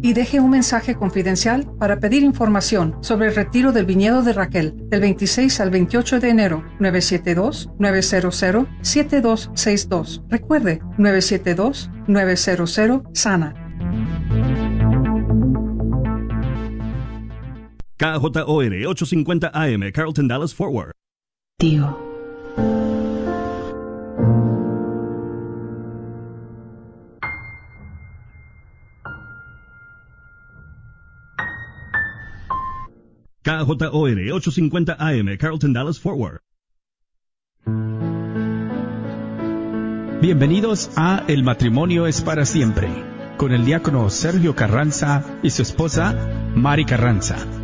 y deje un mensaje confidencial para pedir información sobre el retiro del viñedo de Raquel del 26 al 28 de enero 972-900-7262. Recuerde 972-900 Sana. KJOR 850 AM Carlton Dallas Forward. Tío. KJOR 850 AM, Carlton Dallas Forward. Bienvenidos a El matrimonio es para siempre, con el diácono Sergio Carranza y su esposa Mari Carranza.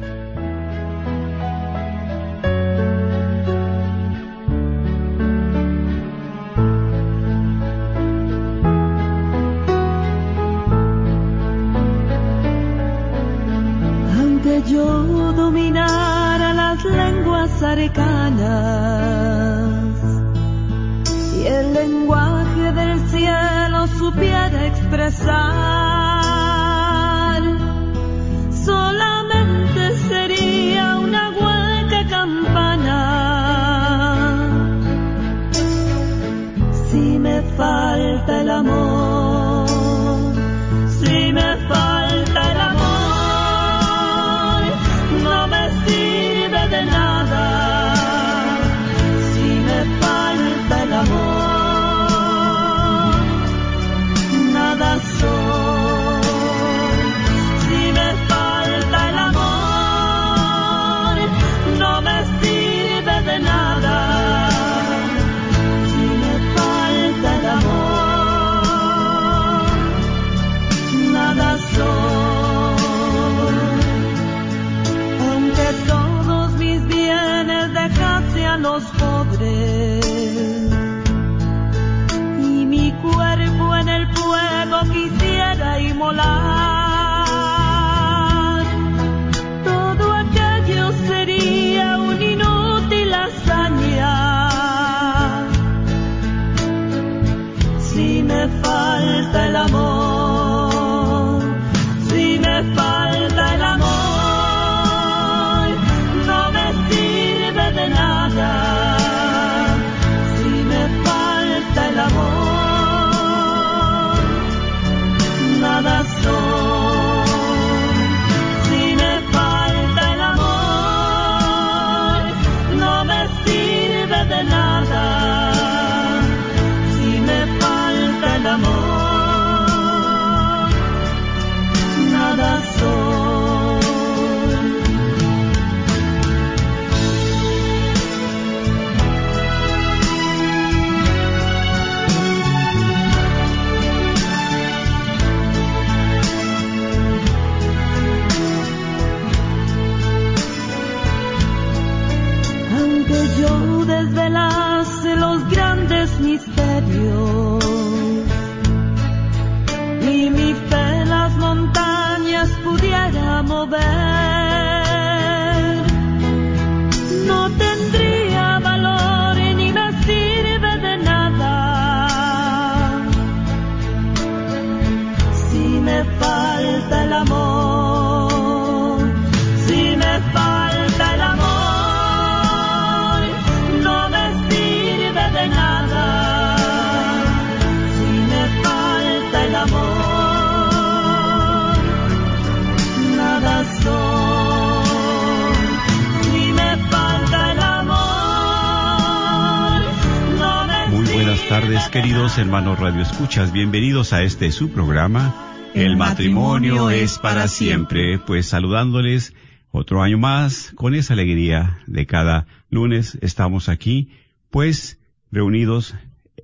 Hermanos Radio Escuchas, bienvenidos a este su programa. El, matrimonio, es para siempre. Pues saludándoles otro año más con esa alegría de cada lunes estamos aquí, pues reunidos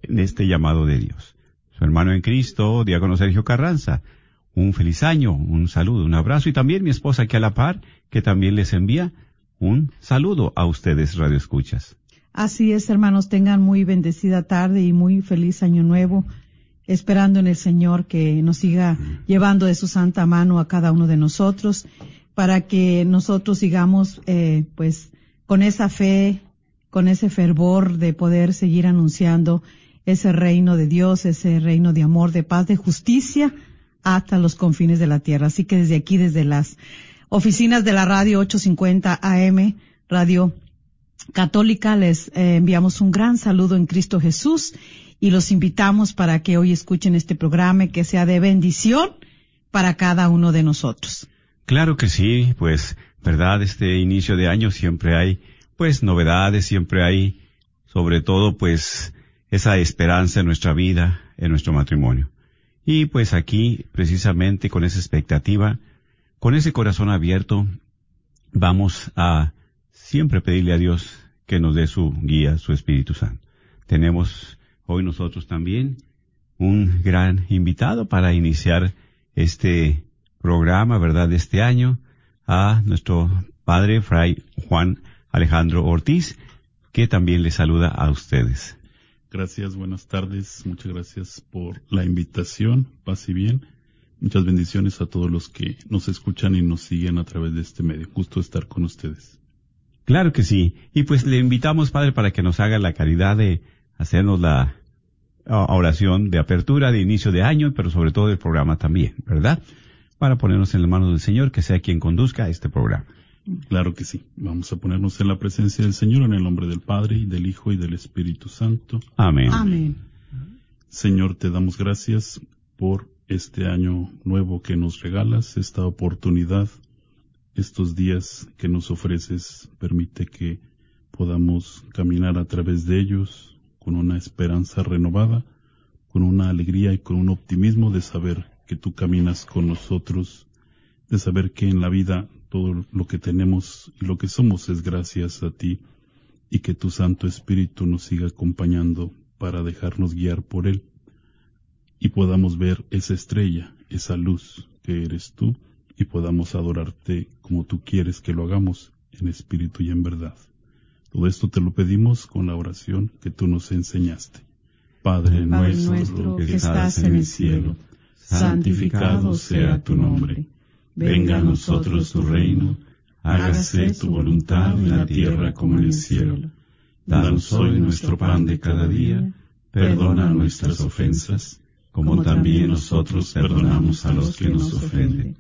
en este llamado de Dios. Su hermano en Cristo, diácono Sergio Carranza. Un feliz año, un saludo, un abrazo y también mi esposa aquí a la par, que también les envía un saludo a ustedes Radio Escuchas. Así es, hermanos, tengan muy bendecida tarde y muy feliz año nuevo, esperando en el Señor que nos siga llevando de su santa mano a cada uno de nosotros, para que nosotros sigamos, eh, pues, con esa fe, con ese fervor de poder seguir anunciando ese reino de Dios, ese reino de amor, de paz, de justicia hasta los confines de la tierra. Así que desde aquí, desde las oficinas de la radio 850 AM, Radio Católica, les eh, enviamos un gran saludo en Cristo Jesús y los invitamos para que hoy escuchen este programa que sea de bendición para cada uno de nosotros. Claro que sí, pues, verdad, este inicio de año siempre hay, pues, novedades, siempre hay, sobre todo, pues, esa esperanza en nuestra vida, en nuestro matrimonio. Y pues aquí, precisamente con esa expectativa, con ese corazón abierto, vamos a siempre pedirle a Dios que nos dé su guía, su Espíritu Santo. Tenemos hoy nosotros también un gran invitado para iniciar este programa, ¿verdad?, de este año, a nuestro padre, Fray Juan Alejandro Ortiz, que también le saluda a ustedes. Gracias, buenas tardes. Muchas gracias por la invitación. Paz y bien. Muchas bendiciones a todos los que nos escuchan y nos siguen a través de este medio. Gusto estar con ustedes. Claro que sí. Y pues le invitamos, Padre, para que nos haga la caridad de hacernos la oración de apertura, de inicio de año, pero sobre todo del programa también, ¿verdad? Para ponernos en las manos del Señor, que sea quien conduzca este programa. Claro que sí. Vamos a ponernos en la presencia del Señor en el nombre del Padre y del Hijo y del Espíritu Santo. Amén. Amén. Señor, te damos gracias por este año nuevo que nos regalas, esta oportunidad, estos días que nos ofreces. Permite que podamos caminar a través de ellos con una esperanza renovada, con una alegría y con un optimismo de saber que tú caminas con nosotros, de saber que en la vida todo lo que tenemos y lo que somos es gracias a ti y que tu Santo Espíritu nos siga acompañando para dejarnos guiar por Él y podamos ver esa estrella, esa luz que eres tú y podamos adorarte como tú quieres que lo hagamos en espíritu y en verdad. Todo esto te lo pedimos con la oración que tú nos enseñaste. Padre, Padre nuestro, nuestro que estás en el cielo, santificado sea tu nombre. Venga a nosotros tu reino, hágase tu voluntad en la tierra como en el cielo. Danos hoy nuestro pan de cada día, perdona nuestras ofensas, como también nosotros perdonamos a los que nos ofenden.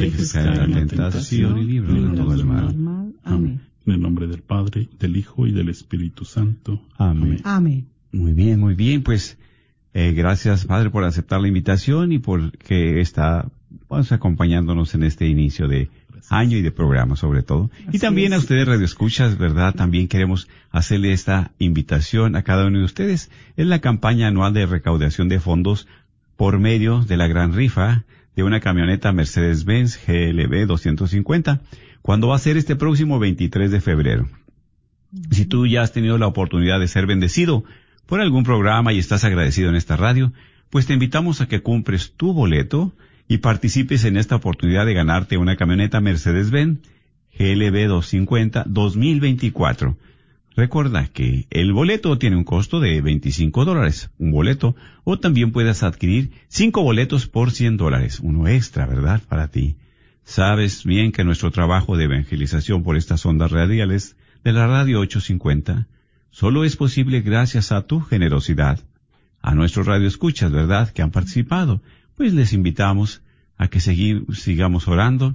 Dejes caer en la tentación y líbranos de todo el mal. Amén. En el nombre del Padre, del Hijo y del Espíritu Santo. Amén. Amén. Muy bien, muy bien. Pues eh, gracias, Padre, por aceptar la invitación y por que está pues, acompañándonos en este inicio de año y de programa, sobre todo. y también a es. ustedes, Radio Escuchas, ¿verdad? También queremos hacerle esta invitación a cada uno de ustedes. Es la campaña anual de recaudación de fondos por medio de la gran rifa de una camioneta Mercedes-Benz GLB 250, cuando va a ser este próximo 23 de febrero. Si tú ya has tenido la oportunidad de ser bendecido por algún programa y estás agradecido en esta radio, pues te invitamos a que cumples tu boleto y participes en esta oportunidad de ganarte una camioneta Mercedes-Benz GLB 250 2024. Recuerda que el boleto tiene un costo de 25 dólares, un boleto, o también puedes adquirir cinco boletos por 100 dólares, uno extra, ¿verdad? Para ti. Sabes bien que nuestro trabajo de evangelización por estas ondas radiales de la radio 850 solo es posible gracias a tu generosidad. A nuestros radioescuchas, ¿verdad?, que han participado, pues les invitamos a que segui- sigamos orando.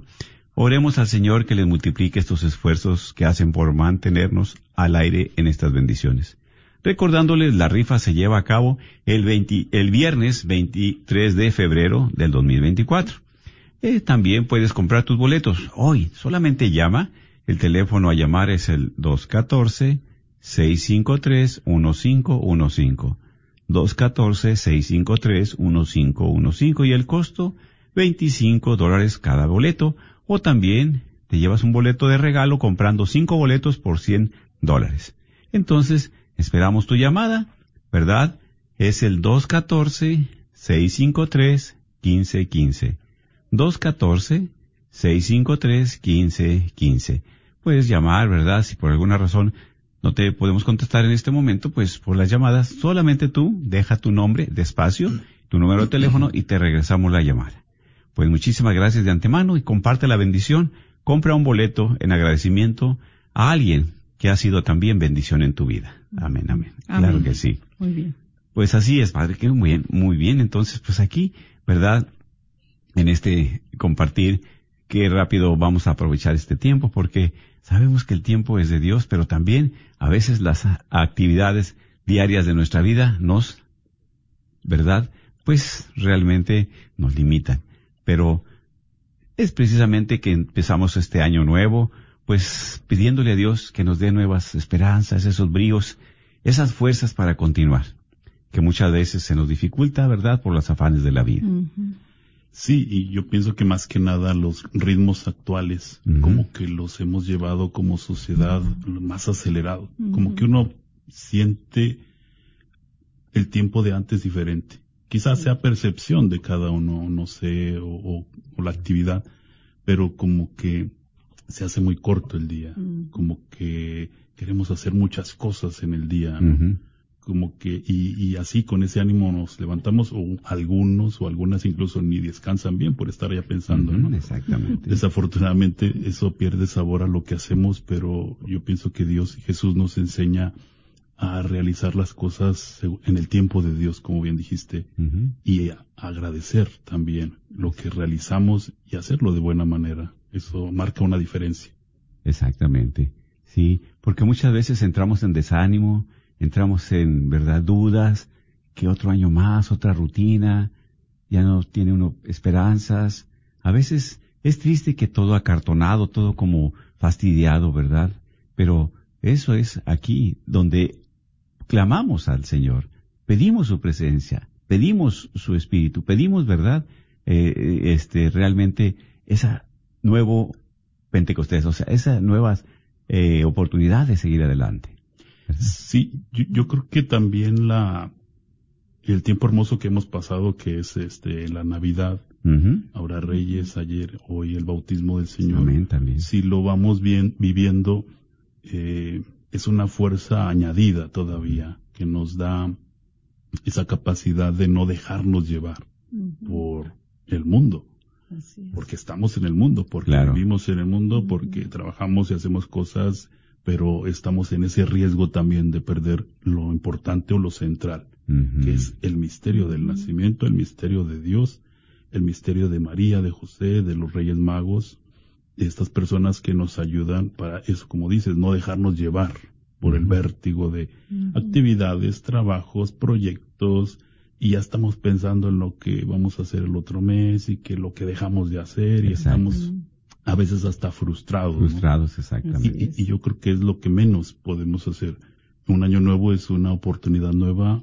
Oremos al Señor que les multiplique estos esfuerzos que hacen por mantenernos al aire en estas bendiciones. Recordándoles, la rifa se lleva a cabo el, 20 el viernes 23 de febrero del 2024. Eh, también puedes comprar tus boletos hoy. Solamente llama. El teléfono a llamar es el 214-653-1515. 214-653-1515 y el costo 25 dólares cada boleto o también te llevas un boleto de regalo comprando 5 boletos por 100 dólares. Entonces, esperamos tu llamada, ¿verdad? Es el 214-653-1515. 214-653-1515. Puedes llamar, ¿verdad? Si por alguna razón no te podemos contestar en este momento, pues por las llamadas, solamente tú deja tu nombre despacio, tu número de teléfono y te regresamos la llamada. Pues muchísimas gracias de antemano y comparte la bendición. Compra un boleto en agradecimiento a alguien que ha sido también bendición en tu vida. Amén, amén. Claro que sí. Muy bien. Pues así es, padre, que muy bien, muy bien. Entonces, pues aquí, ¿verdad? en este compartir, qué rápido vamos a aprovechar este tiempo porque sabemos que el tiempo es de Dios, pero también a veces las actividades diarias de nuestra vida nos, ¿verdad? Pues realmente nos limitan. Pero es precisamente que empezamos este año nuevo, pues pidiéndole a Dios que nos dé nuevas esperanzas, esos bríos, esas fuerzas para continuar, que muchas veces se nos dificulta, ¿verdad?, por los afanes de la vida. Sí, y yo pienso que más que nada los ritmos actuales, como que los hemos llevado como sociedad más acelerado, como que uno siente el tiempo de antes diferente. Quizás sea percepción de cada uno, no sé, o, la actividad, pero como que se hace muy corto el día, como que queremos hacer muchas cosas en el día, como que, y, así con ese ánimo nos levantamos, o algunos o algunas incluso ni descansan bien por estar ya pensando, ¿no? Exactamente. Desafortunadamente eso pierde sabor a lo que hacemos, pero yo pienso que Dios y Jesús nos enseña a realizar las cosas en el tiempo de Dios, como bien dijiste, y a agradecer también lo que realizamos y hacerlo de buena manera. Eso marca una diferencia. Exactamente. Sí, porque muchas veces entramos en desánimo, entramos en verdad dudas, que otro año más, otra rutina, ya no tiene uno esperanzas. A veces es triste que todo acartonado, todo como fastidiado, ¿verdad? Pero eso es aquí donde clamamos al Señor, pedimos su presencia, pedimos su espíritu, pedimos, ¿verdad? Eh, este, realmente esa nuevo Pentecostés, o sea, esa nuevas eh, oportunidad de seguir adelante. Sí, yo, creo que también la el tiempo hermoso que hemos pasado, que es este la Navidad, ahora Reyes, ayer, hoy el bautismo del Señor. también. Si lo vamos bien viviendo, eh, es una fuerza añadida todavía que nos da esa capacidad de no dejarnos llevar por el mundo. Porque estamos en el mundo, porque vivimos en el mundo, porque trabajamos y hacemos cosas pero estamos en ese riesgo también de perder lo importante o lo central, que es el misterio del nacimiento, el misterio de Dios, el misterio de María, de José, de los Reyes Magos, estas personas que nos ayudan para eso, como dices, no dejarnos llevar por el vértigo de actividades, trabajos, proyectos, y ya estamos pensando en lo que vamos a hacer el otro mes y que lo que dejamos de hacer y estamos a veces hasta frustrados. Frustrados, exactamente. Y, yo creo que es lo que menos podemos hacer. Un año nuevo es una oportunidad nueva,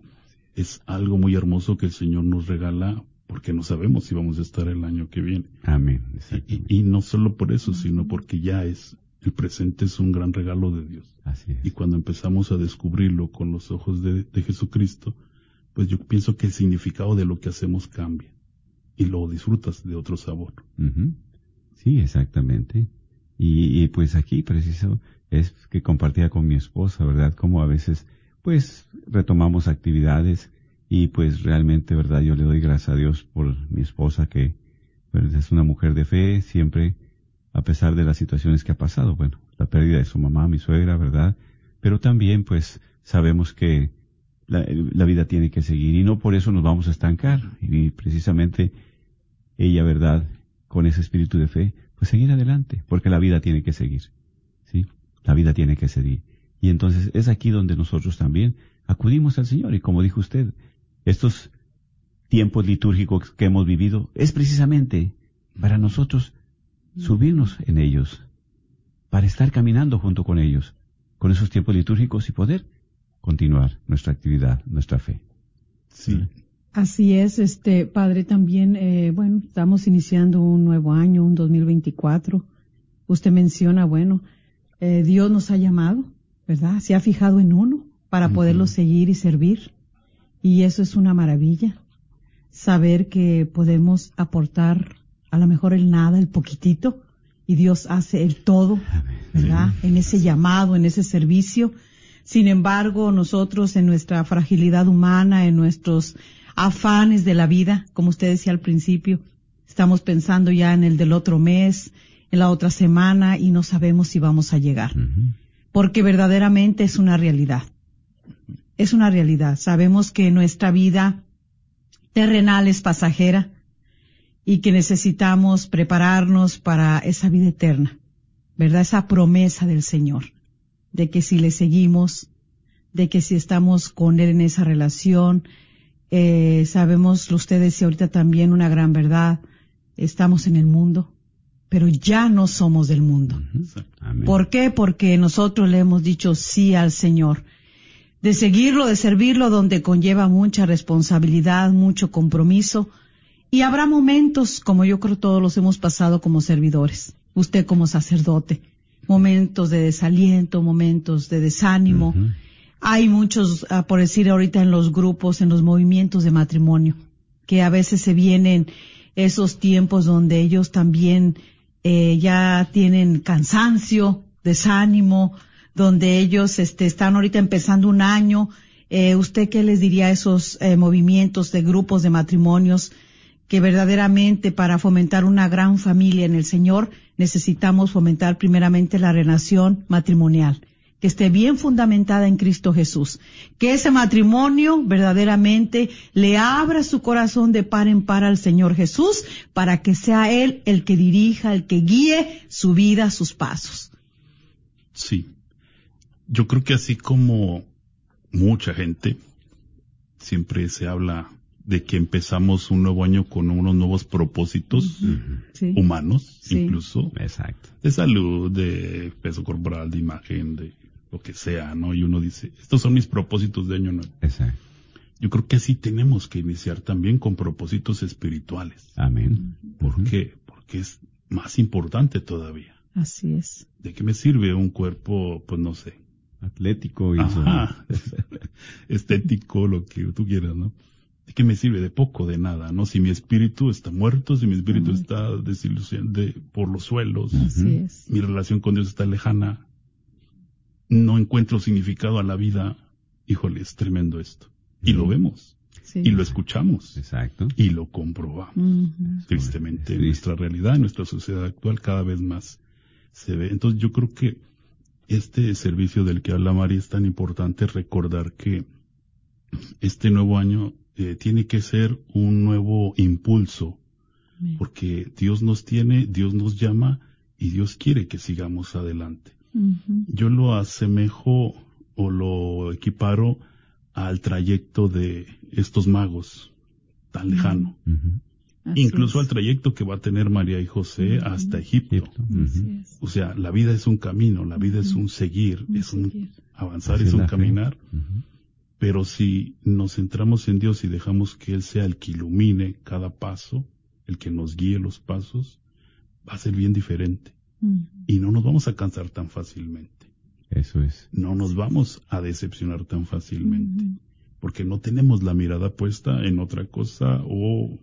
es algo muy hermoso que el Señor nos regala porque no sabemos si vamos a estar el año que viene. Amén. Y, no solo por eso, sino porque ya es, el presente es un gran regalo de Dios. Así es. Y cuando empezamos a descubrirlo con los ojos de, Jesucristo, pues yo pienso que el significado de lo que hacemos cambia y lo disfrutas de otro sabor. Sí, exactamente. Y, pues aquí preciso es que compartía con mi esposa, ¿verdad? Como a veces pues retomamos actividades y pues realmente, ¿verdad? Yo le doy gracias a Dios por mi esposa que pues, es una mujer de fe, siempre a pesar de las situaciones que ha pasado, bueno, la pérdida de su mamá, mi suegra, ¿verdad? Pero también pues sabemos que la, la vida tiene que seguir y no por eso nos vamos a estancar y precisamente ella, ¿verdad? con ese espíritu de fe, pues seguir adelante, porque la vida tiene que seguir, ¿sí? La vida tiene que seguir. Y entonces es aquí donde nosotros también acudimos al Señor. Y como dijo usted, estos tiempos litúrgicos que hemos vivido es precisamente para nosotros subirnos en ellos, para estar caminando junto con ellos, con esos tiempos litúrgicos y poder continuar nuestra actividad, nuestra fe. Sí. Así es, este padre también, eh, bueno, estamos iniciando un nuevo año, un 2024. Usted menciona, bueno, eh, Dios nos ha llamado, ¿verdad? Se ha fijado en uno para poderlo seguir y servir. Y eso es una maravilla. Saber que podemos aportar a lo mejor el nada, el poquitito, y Dios hace el todo, ¿verdad? En ese llamado, en ese servicio. Sin embargo, nosotros en nuestra fragilidad humana, en nuestros afanes de la vida, como usted decía al principio. Estamos pensando ya en el del otro mes, en la otra semana y no sabemos si vamos a llegar. Porque verdaderamente es una realidad. Es una realidad. Sabemos que nuestra vida terrenal es pasajera y que necesitamos prepararnos para esa vida eterna, ¿verdad? Esa promesa del Señor, de que si le seguimos, de que si estamos con Él en esa relación, eh, sabemos ustedes y ahorita también una gran verdad, estamos en el mundo, pero ya no somos del mundo. Amén. ¿Por qué? Porque nosotros le hemos dicho sí al Señor. De seguirlo, de servirlo, donde conlleva mucha responsabilidad, mucho compromiso. Y habrá momentos, como yo creo todos los hemos pasado como servidores, usted como sacerdote, momentos de desaliento, momentos de desánimo. Hay muchos, ah, por decir ahorita en los grupos, en los movimientos de matrimonio, que a veces se vienen esos tiempos donde ellos también eh, ya tienen cansancio, desánimo, donde ellos este, están ahorita empezando un año. Eh, ¿Usted qué les diría a esos eh, movimientos de grupos de matrimonios que verdaderamente para fomentar una gran familia en el Señor necesitamos fomentar primeramente la relación matrimonial? que esté bien fundamentada en Cristo Jesús, que ese matrimonio verdaderamente le abra su corazón de par en par al Señor Jesús para que sea Él el que dirija, el que guíe su vida, sus pasos. Sí. Yo creo que así como mucha gente, siempre se habla de que empezamos un nuevo año con unos nuevos propósitos Sí. humanos, Sí. incluso Exacto. de salud, de peso corporal, de imagen, de lo que sea, ¿no? Y uno dice, estos son mis propósitos de año nuevo. Exacto. Yo creo que así tenemos que iniciar también con propósitos espirituales. Amén. ¿Por qué? Porque es más importante todavía. Así es. ¿De qué me sirve un cuerpo, pues no sé, Atlético y eso. Ajá. estético, lo que tú quieras, ¿no? ¿De qué me sirve? De poco, de nada, ¿no? Si mi espíritu está muerto, si mi espíritu está desilusion de, por los suelos, Así es. mi relación con Dios está lejana, no encuentro significado a la vida, híjole, es tremendo esto. Y lo vemos, Sí. y lo escuchamos, Exacto. y lo comprobamos. Tristemente, Es en triste. nuestra realidad, en nuestra sociedad actual, cada vez más se ve. Entonces yo creo que este servicio del que habla María es tan importante recordar que este nuevo año eh, tiene que ser un nuevo impulso, porque Dios nos tiene, Dios nos llama y Dios quiere que sigamos adelante. Yo lo asemejo o lo equiparo al trayecto de estos magos tan lejano. Así incluso es. al trayecto que va a tener María y José hasta Egipto. O sea, la vida es un camino, la vida es un seguir, Un es un seguir. avanzar, Así es un caminar. Pero si nos centramos en Dios y dejamos que Él sea el que ilumine cada paso, el que nos guíe los pasos, va a ser bien diferente. Y no nos vamos a cansar tan fácilmente. Eso es. No nos vamos a decepcionar tan fácilmente. Porque no tenemos la mirada puesta en otra cosa o,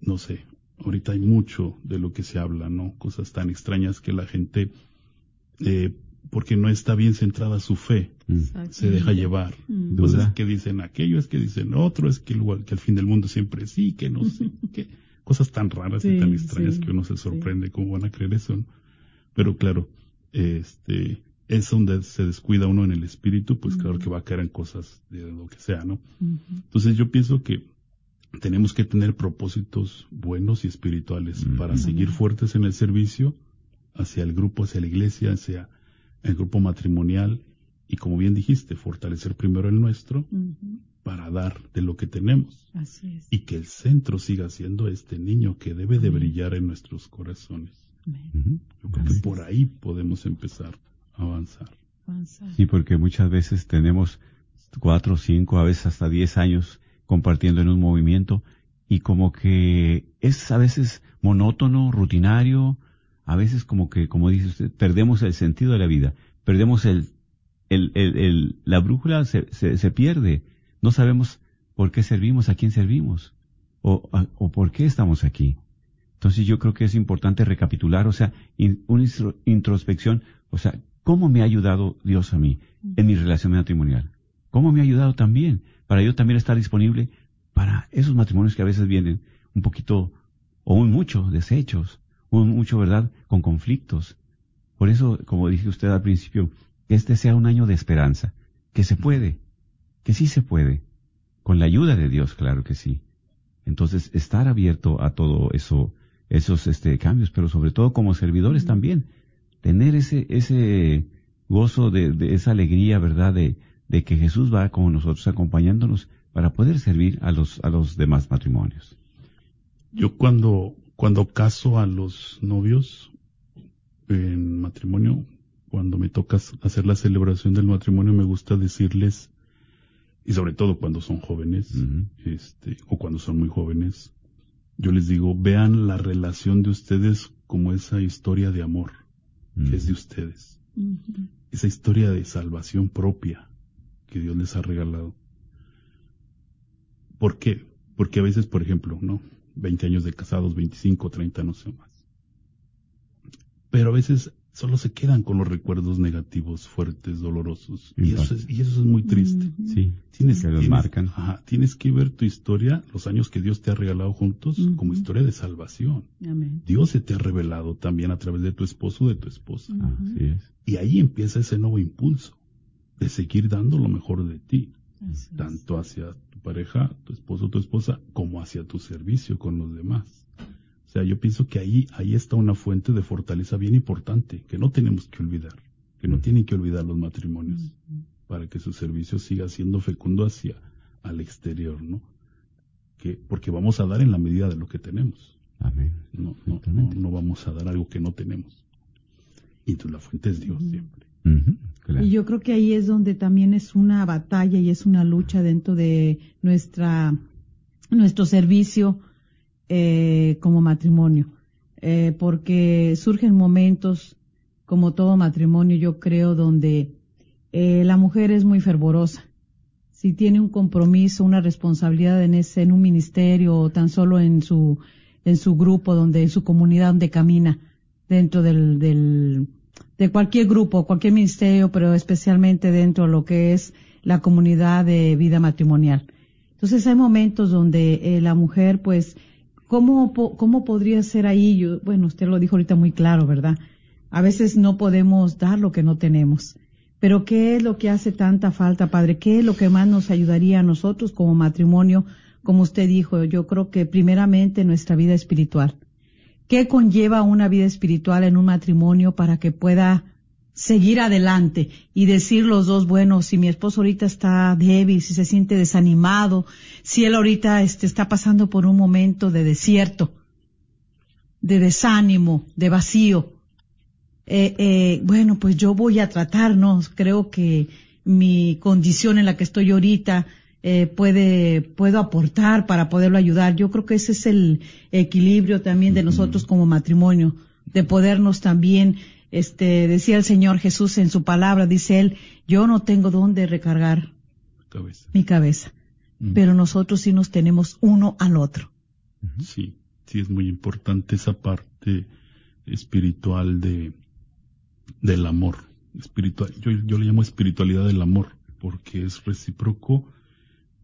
no sé, ahorita hay mucho de lo que se habla, ¿no? Cosas tan extrañas que la gente, eh, porque no está bien centrada su fe, Mm. Exacto. se deja llevar. Ujú. Duda. Cosas que dicen aquello, es que dicen otro, es que, igual, que al fin del mundo siempre sí, que no sé, qué. Cosas tan raras y tan extrañas sí, que uno se sorprende cómo van a creer eso. ¿no? Pero claro, este, es donde se descuida uno en el espíritu, pues claro que va a caer en cosas de lo que sea, ¿no? Entonces yo pienso que tenemos que tener propósitos buenos y espirituales para seguir fuertes en el servicio hacia el grupo, hacia la iglesia, hacia el grupo matrimonial y como bien dijiste, fortalecer primero el nuestro para dar de lo que tenemos Así es. y que el centro siga siendo este niño que debe de brillar en nuestros corazones. Yo creo Así que por ahí podemos empezar a avanzar. Avanzar. Sí, porque muchas veces tenemos cuatro, cinco, a veces hasta diez años compartiendo en un movimiento y como que es a veces monótono, rutinario, a veces como que, como dice usted, perdemos el sentido de la vida, perdemos el, el, el, el- la brújula se, se, pierde, no sabemos por qué servimos, a quién servimos o, o por qué estamos aquí. Entonces yo creo que es importante recapitular, o sea, in- una intro- introspección, o sea, ¿cómo me ha ayudado Dios a mí en mi relación matrimonial? ¿Cómo me ha ayudado también para yo también estar disponible para esos matrimonios que a veces vienen un poquito o un mucho deshechos, un mucho, ¿verdad?, con conflictos. Por eso, como dije usted al principio, que este sea un año de esperanza, que se puede, que sí se puede, con la ayuda de Dios, claro que sí. Entonces, estar abierto a todo eso, esos este, cambios, pero sobre todo como servidores también, tener ese, ese gozo de, de esa alegría, ¿verdad? De, de que Jesús va con nosotros acompañándonos para poder servir a los, a los demás matrimonios. Yo cuando, cuando caso a los novios en matrimonio, cuando me toca hacer la celebración del matrimonio, me gusta decirles, y sobre todo cuando son jóvenes, este, o cuando son muy jóvenes, yo les digo, vean la relación de ustedes como esa historia de amor que es de ustedes, esa historia de salvación propia que Dios les ha regalado. ¿Por qué? Porque a veces, por ejemplo, ¿no? 20 años de casados, 25, 30, no sé más. Pero a veces solo se quedan con los recuerdos negativos, fuertes, dolorosos. Y eso es, y eso es muy triste. Sí, Tienes, que los tienes- marcan. ajá, tienes que ver tu historia, los años que Dios te ha regalado juntos, como historia de salvación. Amén. Dios se te ha revelado también a través de tu esposo o de tu esposa. Así es. Y ahí empieza ese nuevo impulso de seguir dando lo mejor de ti, Así es. tanto hacia tu pareja, tu esposo o tu esposa, como hacia tu servicio con los demás. O sea, yo pienso que ahí, ahí está una fuente de fortaleza bien importante, que no tenemos que olvidar, que no tienen que olvidar los matrimonios, para que su servicio siga siendo fecundo hacia al exterior, ¿no? Que, porque vamos a dar en la medida de lo que tenemos. Amén. No, no, no, no vamos a dar algo que no tenemos. Y entonces la fuente es Dios siempre. Y yo creo que ahí es donde también es una batalla y es una lucha dentro de nuestra nuestro servicio eh, como matrimonio, Eh, porque surgen momentos como todo matrimonio, yo creo, donde eh, la mujer es muy fervorosa. Si tiene un compromiso, una responsabilidad en ese, en un ministerio o tan solo en su en su grupo, donde en su comunidad donde camina dentro del de cualquier grupo, cualquier ministerio, pero especialmente dentro de lo que es la comunidad de vida matrimonial. Entonces hay momentos donde eh, la mujer, pues, ¿cómo, ¿cómo podría ser ahí? Yo, bueno, usted lo dijo ahorita muy claro, ¿verdad? A veces no podemos dar lo que no tenemos. Pero ¿qué es lo que hace tanta falta, Padre? ¿Qué es lo que más nos ayudaría a nosotros como matrimonio? Como usted dijo, yo creo que primeramente nuestra vida espiritual. ¿Qué conlleva una vida espiritual en un matrimonio para que pueda seguir adelante y decir los dos, bueno, si mi esposo ahorita está débil, si se siente desanimado, si él ahorita este, está pasando por un momento de desierto, de desánimo, de vacío, eh, eh, bueno, pues yo voy a tratarnos, creo que mi condición en la que estoy ahorita eh, puede, puedo aportar para poderlo ayudar. Yo creo que ese es el equilibrio también de nosotros como matrimonio, de podernos también, este, decía el Señor Jesús en su palabra, dice él, yo no tengo dónde recargar Cabeza. mi cabeza, Mm. pero nosotros sí nos tenemos uno al otro. Sí, sí es muy importante esa parte espiritual de del amor espiritual. Yo, yo le llamo espiritualidad del amor porque es recíproco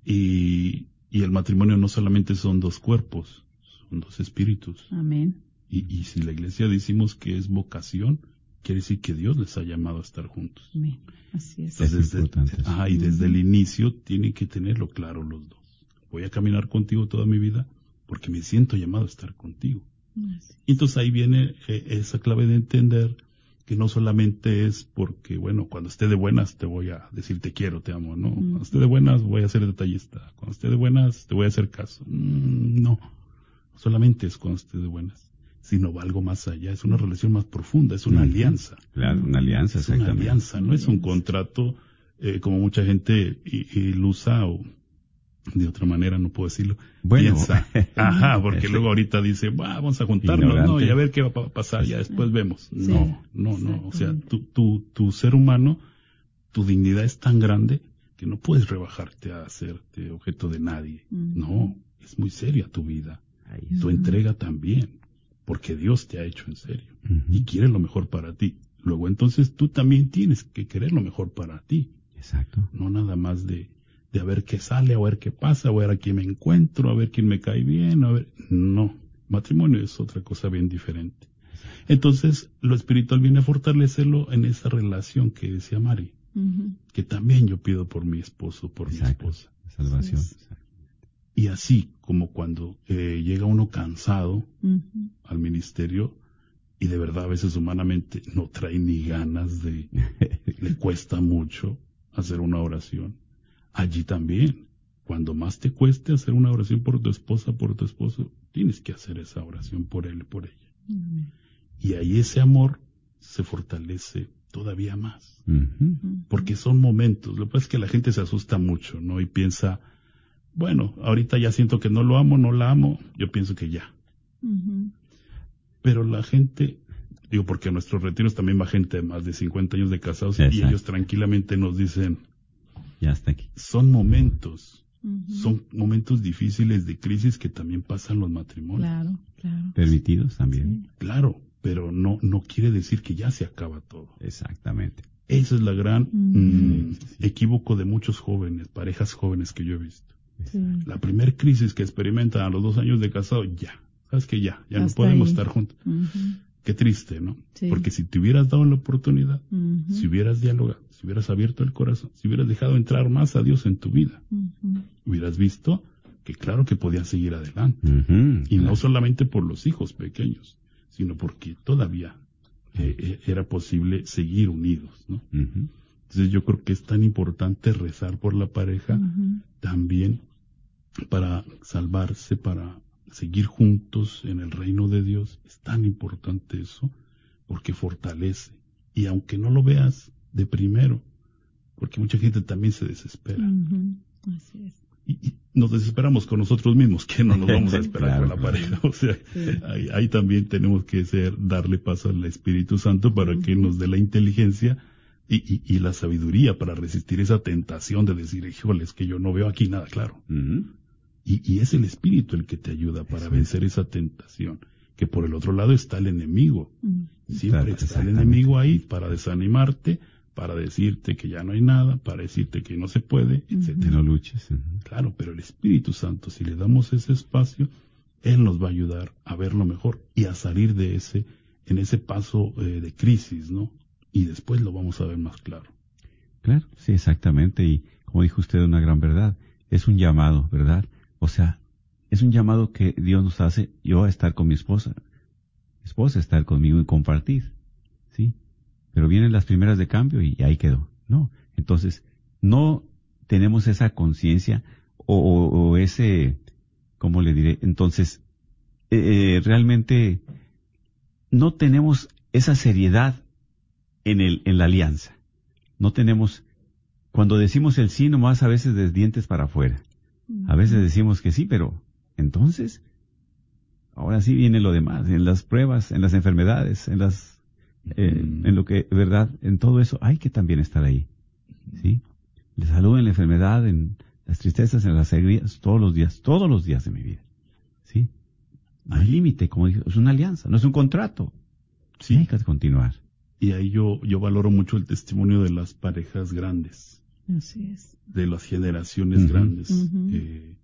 y, y el matrimonio no solamente son dos cuerpos, son dos espíritus. Amén. Y, y si la iglesia decimos que es vocación, quiere decir que Dios les ha llamado a estar juntos. Amén. Así es. Es desde, ajá, y desde el inicio tienen que tenerlo claro los dos. Voy a caminar contigo toda mi vida porque me siento llamado a estar contigo. Y entonces ahí viene eh, esa clave de entender que no solamente es porque, bueno, cuando esté de buenas te voy a decir te quiero, te amo, ¿no? Cuando esté de buenas voy a ser detallista. Cuando esté de buenas te voy a hacer caso. Mm, no, solamente es cuando esté de buenas, sino va algo más allá. Es una relación más profunda, es una alianza. Claro, una alianza, Es una exactamente. alianza, no es un contrato eh, como mucha gente ilusa o de otra manera, no puedo decirlo. Bueno. Piensa. Ajá, porque luego ahorita dice, "Bah, vamos a juntarnos, ¿no? Y a ver qué va a pa- pasar, ya después vemos. Sí, No, no, no. O sea, tu, tu, tu ser humano, tu dignidad es tan grande que no puedes rebajarte a hacerte objeto de nadie. Ujú. No, es muy seria tu vida. Tu entrega también, porque Dios te ha hecho en serio y quiere lo mejor para ti. Luego entonces tú también tienes que querer lo mejor para ti, Exacto. no nada más de, de a ver qué sale, a ver qué pasa, a ver a quién me encuentro, a ver quién me cae bien, a ver, no, matrimonio es otra cosa bien diferente. Entonces lo espiritual viene a fortalecerlo en esa relación que decía Mari, que también yo pido por mi esposo, por mi esposa. Salvación. Y así como cuando eh, llega uno cansado al ministerio y de verdad a veces humanamente no trae ni ganas de, le cuesta mucho hacer una oración. Allí también, cuando más te cueste hacer una oración por tu esposa, por tu esposo, tienes que hacer esa oración por él, por ella. Y ahí ese amor se fortalece todavía más. Porque son momentos. Lo que pasa es que la gente se asusta mucho, ¿no? Y piensa, bueno, ahorita ya siento que no lo amo, no la amo, yo pienso que ya. Pero la gente, digo, porque a nuestros retiros también va gente de más de 50 años de casados y ellos tranquilamente nos dicen, Ya está aquí. son momentos, son momentos difíciles de crisis que también pasan los matrimonios. Claro, claro. Permitidos también. Claro, pero no, no quiere decir que ya se acaba todo. Exactamente. Ese es la gran Mm. mm, equívoco de muchos jóvenes, parejas jóvenes que yo he visto. Sí. La primer crisis que experimentan a los dos años de casado, ya. Sabes que ya, ya no podemos ahí. estar juntos. Ujú. Qué triste, ¿no? Sí. Porque si te hubieras dado la oportunidad, si hubieras dialogado, si hubieras abierto el corazón, si hubieras dejado entrar más a Dios en tu vida, hubieras visto que claro que podías seguir adelante. Y no solamente por los hijos pequeños, sino porque todavía eh, eh, era posible seguir unidos, ¿no? Entonces yo creo que es tan importante rezar por la pareja también para salvarse, para seguir juntos en el reino de Dios. Es tan importante eso porque fortalece. Y aunque no lo veas de primero, porque mucha gente también se desespera. Ujú. Así es. Y, y nos desesperamos con nosotros mismos, que no nos vamos a esperar Claro. con la pareja. O sea, Sí. ahí, ahí también tenemos que ser, darle paso al Espíritu Santo para que nos dé la inteligencia y, y- y la sabiduría para resistir esa tentación de decir, híjole, es que yo no veo aquí nada claro. Y, y es el Espíritu el que te ayuda para vencer esa tentación. Que por el otro lado está el enemigo. Mm. Siempre Claro, está el enemigo ahí para desanimarte, para decirte que ya no hay nada, para decirte que no se puede, Que etcétera. no luches. Claro, pero el Espíritu Santo, si le damos ese espacio, Él nos va a ayudar a verlo mejor y a salir de ese, en ese paso eh, de crisis, ¿no? Y después lo vamos a ver más claro. Claro, sí, exactamente. Y como dijo usted, una gran verdad. Es un llamado, ¿verdad? O sea, es un llamado que Dios nos hace yo a estar con mi esposa. Esposa estar conmigo y compartir. ¿Sí? Pero vienen las primeras de cambio y ahí quedó. No. Entonces, no tenemos esa conciencia o, o- ese, ¿cómo le diré? Entonces, eh, eh, realmente no tenemos esa seriedad en el, en la alianza. No tenemos, cuando decimos el sí, nomás a veces de dientes para afuera. A veces decimos que sí, pero entonces, ahora sí viene lo demás, en las pruebas, en las enfermedades, en las, eh, en lo que, verdad, en todo eso hay que también estar ahí. ¿Sí? La salud en la enfermedad, en las tristezas, en las alegrías, todos los días, todos los días de mi vida. ¿Sí? Hay límite, como dije, es una alianza, no es un contrato. Sí, hay que continuar. Y ahí yo, yo valoro mucho el testimonio de las parejas grandes, Así es. de las generaciones grandes, eh,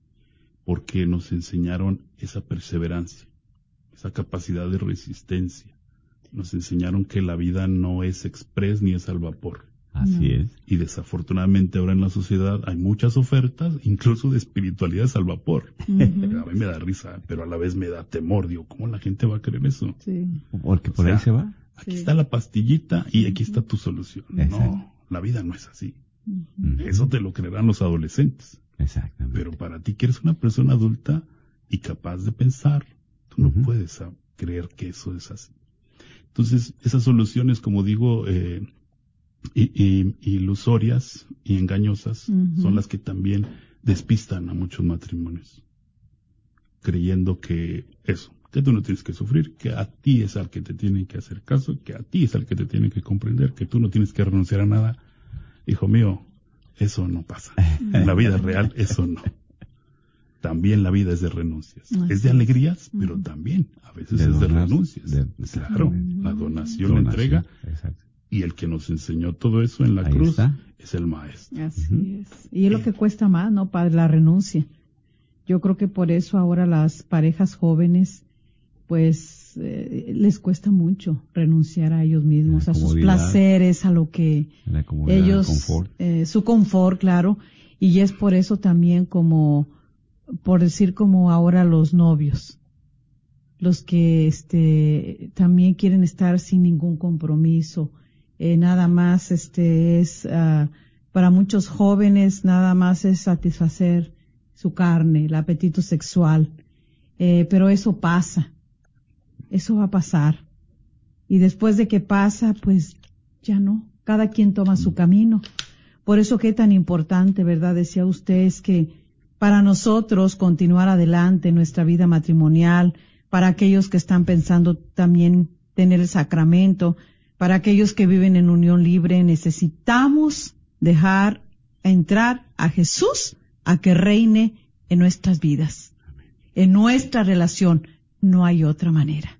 porque nos enseñaron esa perseverancia, esa capacidad de resistencia. Nos enseñaron que la vida no es express ni es al vapor. Así No. es. Y desafortunadamente ahora en la sociedad hay muchas ofertas, incluso de espiritualidades al vapor. A mí me da risa, pero a la vez me da temor. Digo, ¿cómo la gente va a creer eso? Sí. Porque O por sea, ahí se va. Aquí Sí. está la pastillita y aquí está tu solución. Exacto. No, la vida no es así. Eso te lo creerán los adolescentes. Exactamente. Pero para ti que eres una persona adulta y capaz de pensar, tú no puedes creer que eso es así. Entonces, esas soluciones, como digo, eh, ilusorias y engañosas son las que también despistan a muchos matrimonios, creyendo que eso, que tú no tienes que sufrir, que a ti es al que te tienen que hacer caso, que a ti es al que te tienen que comprender, que tú no tienes que renunciar a nada. Hijo mío, eso no pasa. En la vida real, eso no. También la vida es de renuncias. Así Es de es. alegrías, pero también a veces De es de renuncias. de- claro, la donación, la Donación, entrega, Exacto. y el que nos enseñó todo eso en la Ahí cruz está. es el maestro. Así es. Y es lo que cuesta más, ¿no? Padre, la renuncia. Yo creo que por eso ahora las parejas jóvenes, pues, eh, les cuesta mucho renunciar a ellos mismos, a sus placeres, a lo que ellos, el confort. eh, su confort, claro. Y es por eso también como por decir como ahora los novios, los que este también quieren estar sin ningún compromiso, eh, nada más este es ah, para muchos jóvenes nada más es satisfacer su carne, el apetito sexual, eh, pero eso pasa, eso va a pasar y después de que pasa pues ya no, cada quien toma su camino. Por eso que tan importante, ¿verdad? Decía usted, es que para nosotros continuar adelante nuestra vida matrimonial, para aquellos que están pensando también tener el sacramento, para aquellos que viven en unión libre, necesitamos dejar entrar a Jesús a que reine en nuestras vidas, en nuestra relación. No hay otra manera,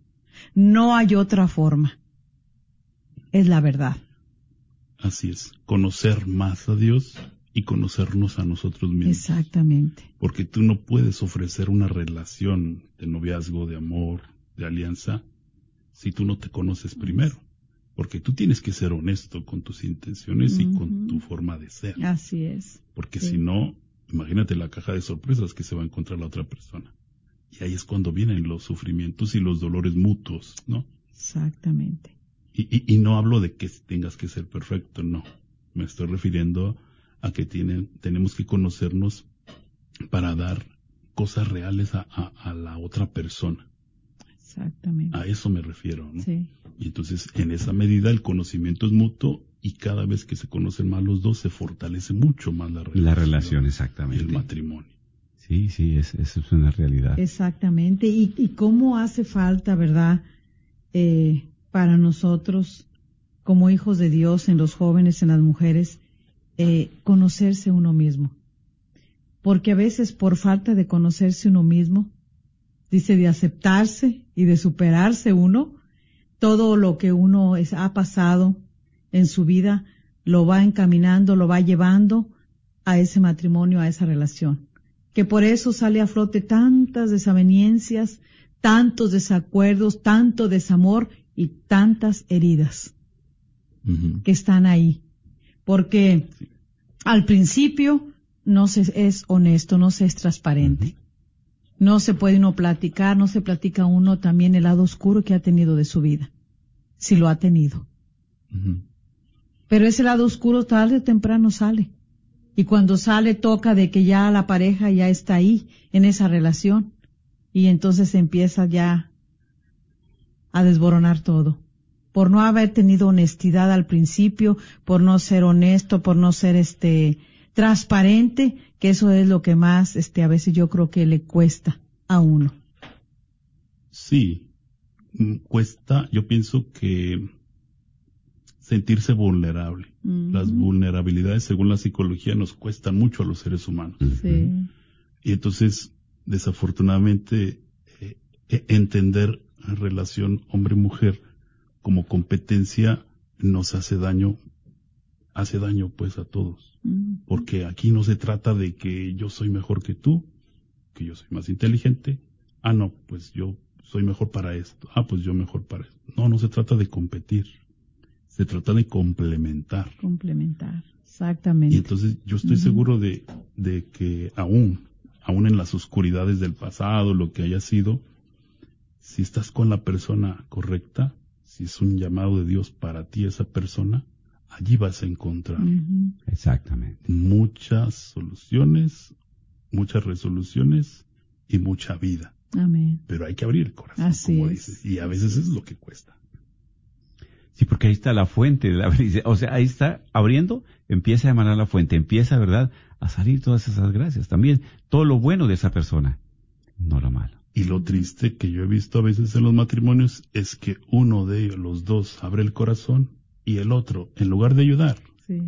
no hay otra forma. Es la verdad. Así es, conocer más a Dios y conocernos a nosotros mismos. Exactamente. Porque tú no puedes ofrecer una relación de noviazgo, de amor, de alianza, si tú no te conoces primero. Porque tú tienes que ser honesto con tus intenciones y con tu forma de ser. Así es. Porque Sí. si no, imagínate la caja de sorpresas que se va a encontrar la otra persona. Y ahí es cuando vienen los sufrimientos y los dolores mutuos, ¿no? Exactamente. Y, y- y no hablo de que tengas que ser perfecto, no. Me estoy refiriendo a que tienen, tenemos que conocernos para dar cosas reales a, a- a la otra persona. Exactamente. A eso me refiero, ¿no? Sí. Y entonces, en esa medida, el conocimiento es mutuo y cada vez que se conocen más los dos, se fortalece mucho más la relación. La relación, y exactamente. el matrimonio. Sí, sí, es, es una realidad. Exactamente. Y, y cómo hace falta, ¿verdad? Eh, para nosotros, como hijos de Dios, en los jóvenes, en las mujeres, eh, conocerse uno mismo. Porque a veces por falta de conocerse uno mismo, dice de aceptarse y de superarse uno, todo lo que uno ha pasado en su vida lo va encaminando, lo va llevando a ese matrimonio, a esa relación. Que por eso sale a flote tantas desavenencias, tantos desacuerdos, tanto desamor y tantas heridas que están ahí. Porque al principio no se es honesto, no se es transparente. No se puede uno platicar, no se platica uno también el lado oscuro que ha tenido de su vida, si lo ha tenido. Pero ese lado oscuro tarde o temprano sale. Y cuando sale toca de que ya la pareja ya está ahí, en esa relación. Y entonces empieza ya a desboronar todo. Por no haber tenido honestidad al principio, por no ser honesto, por no ser este transparente, que eso es lo que más este a veces yo creo que le cuesta a uno. Sí, mm, cuesta, yo pienso que sentirse vulnerable. Las vulnerabilidades, según la psicología, nos cuestan mucho a los seres humanos. Sí. Y entonces, desafortunadamente, eh, eh, entender la relación hombre-mujer como competencia nos hace daño, hace daño pues a todos. Porque aquí no se trata de que yo soy mejor que tú, que yo soy más inteligente. Ah, no, pues yo soy mejor para esto. Ah, pues yo mejor para esto. No, no se trata de competir. Se trata de complementar. Complementar. Y Exactamente. entonces yo estoy seguro de, de que aún, aún en las oscuridades del pasado, lo que haya sido, si estás con la persona correcta, si es un llamado de Dios para ti esa persona, allí vas a encontrar. Exactamente. muchas soluciones, muchas resoluciones y mucha vida. Amén. Pero hay que abrir el corazón, Así como es. dices, y a veces es lo que cuesta. Sí, porque ahí está la fuente de la felicidad. O sea, ahí está abriendo, empieza a emanar la fuente, empieza, ¿verdad?, a salir todas esas gracias. También todo lo bueno de esa persona, no lo malo. Y lo triste que yo he visto a veces en los matrimonios es que uno de ellos, los dos, abre el corazón y el otro, en lugar de ayudar, Sí.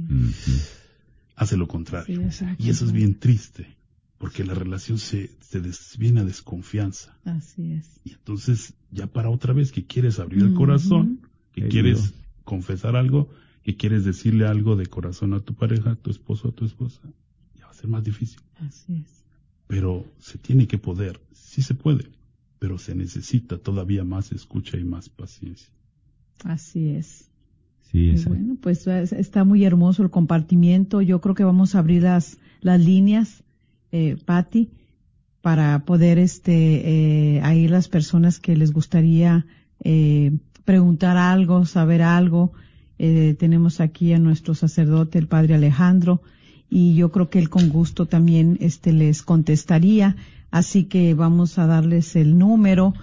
Hace lo contrario. y eso es bien triste, porque la relación se, se des- viene a desconfianza. Así es. Y entonces, ya para otra vez que quieres abrir el corazón, que quieres confesar algo, que quieres decirle algo de corazón a tu pareja, a tu esposo, a tu esposa, ya va a ser más difícil. Así es. Pero se tiene que poder, sí se puede, pero se necesita todavía más escucha y más paciencia. Así es. Sí, bueno, pues es- está muy hermoso el compartimiento. Yo creo que vamos a abrir las, las líneas, eh, Patti, para poder este eh, ahí las personas que les gustaría eh, preguntar algo, saber algo. Eh, tenemos aquí a nuestro sacerdote, el padre Alejandro, y yo creo que él con gusto también este les contestaría. Así que vamos a darles el número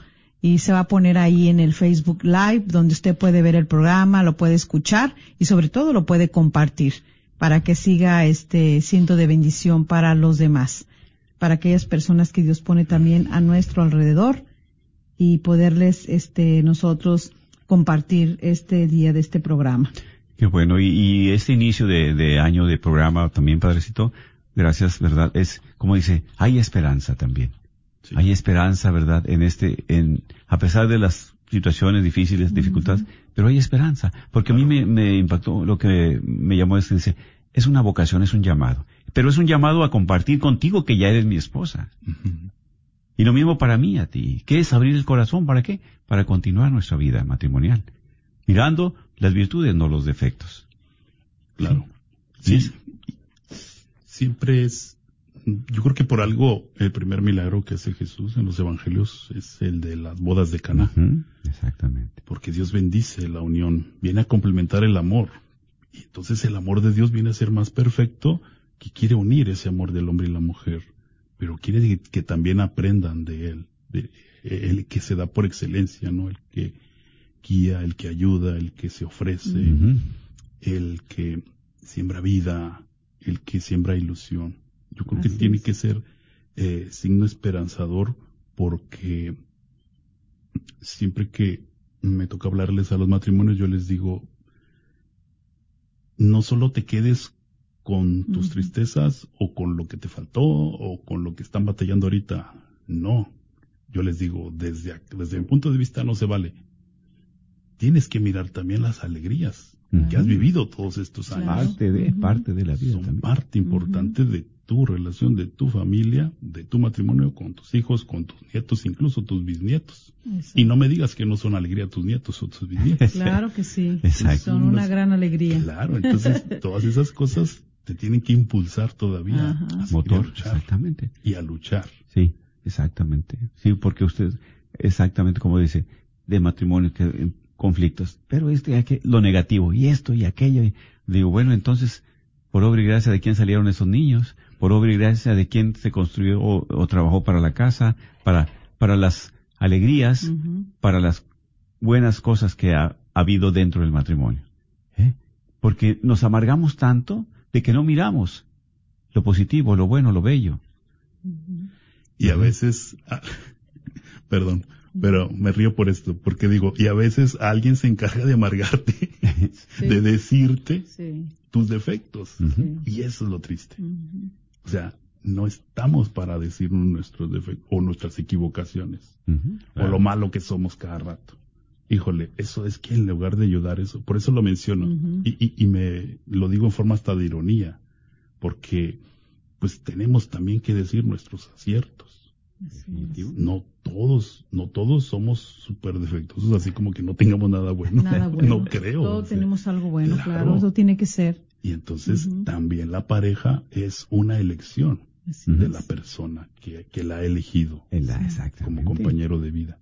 y se va a poner ahí en el Facebook Live donde usted puede ver el programa, lo puede escuchar y sobre todo lo puede compartir para que siga este siendo de bendición para los demás, para aquellas personas que Dios pone también a nuestro alrededor y poderles este nosotros compartir este día de este programa. Qué bueno, y, este inicio de, año de programa también, Padrecito, gracias, ¿verdad? Es, como dice, hay esperanza también. Hay esperanza, ¿verdad? En este, en, a pesar de las situaciones difíciles, dificultades, pero hay esperanza. Porque a mí me, impactó lo que me llamó es que dice, es una vocación, es un llamado. Pero es un llamado a compartir contigo que ya eres mi esposa. Y lo mismo para mí, a ti. ¿Qué es abrir el corazón? ¿Para qué? Para continuar nuestra vida matrimonial. Mirando las virtudes, no los defectos. Claro. Sí. Siempre es, yo creo que por algo el primer milagro que hace Jesús en los evangelios es el de las bodas de Cana. Exactamente. Porque Dios bendice la unión, viene a complementar el amor. Y entonces el amor de Dios viene a ser más perfecto que quiere unir ese amor del hombre y la mujer, pero quiere que también aprendan de él, de, el que se da por excelencia, ¿no? El que guía, el que ayuda, el que se ofrece, el que siembra vida, el que siembra ilusión. Yo creo que tiene que ser eh, signo esperanzador porque siempre que me toca hablarles a los matrimonios, yo les digo, no solo te quedes con tus tristezas o con lo que te faltó o con lo que están batallando ahorita. No, yo les digo, desde, desde mi punto de vista no se vale tienes que mirar también las alegrías que has vivido todos estos años. Parte de, parte de la vida. Son parte importante de tu relación, de tu familia, de tu matrimonio con tus hijos, con tus nietos, incluso tus bisnietos. Y no me digas que no son alegría tus nietos o tus bisnietos. Claro que sí. Exacto. Son una gran alegría. Claro, entonces todas esas cosas te tienen que impulsar todavía a motor, exactamente. Y a luchar. Sí, exactamente. Sí, porque usted, exactamente como dice, de matrimonio que conflictos, pero esto y aquello, lo negativo, y esto y aquello. Y digo, bueno, entonces, por obra y gracia de quién salieron esos niños, por obra y gracia de quién se construyó o, trabajó para la casa, para, para las alegrías, para las buenas cosas que ha, habido dentro del matrimonio. ¿eh? Porque nos amargamos tanto de que no miramos lo positivo, lo bueno, lo bello. Y a veces, ah, perdón, pero me río por esto, porque digo, y a veces alguien se encarga de amargarte, de decirte tus defectos. Y eso es lo triste. O sea, no estamos para decirnos nuestros defectos o nuestras equivocaciones o lo malo que somos cada rato. Híjole, eso es que en lugar de ayudar eso, por eso lo menciono y, y, y me lo digo en forma hasta de ironía, porque pues tenemos también que decir nuestros aciertos no todos, no todos somos súper defectuosos, así como que no tengamos nada bueno. No creo. Todos tenemos algo bueno, claro. eso tiene que ser. Y entonces también la pareja es una elección de la persona que, que, la ha elegido como compañero de vida.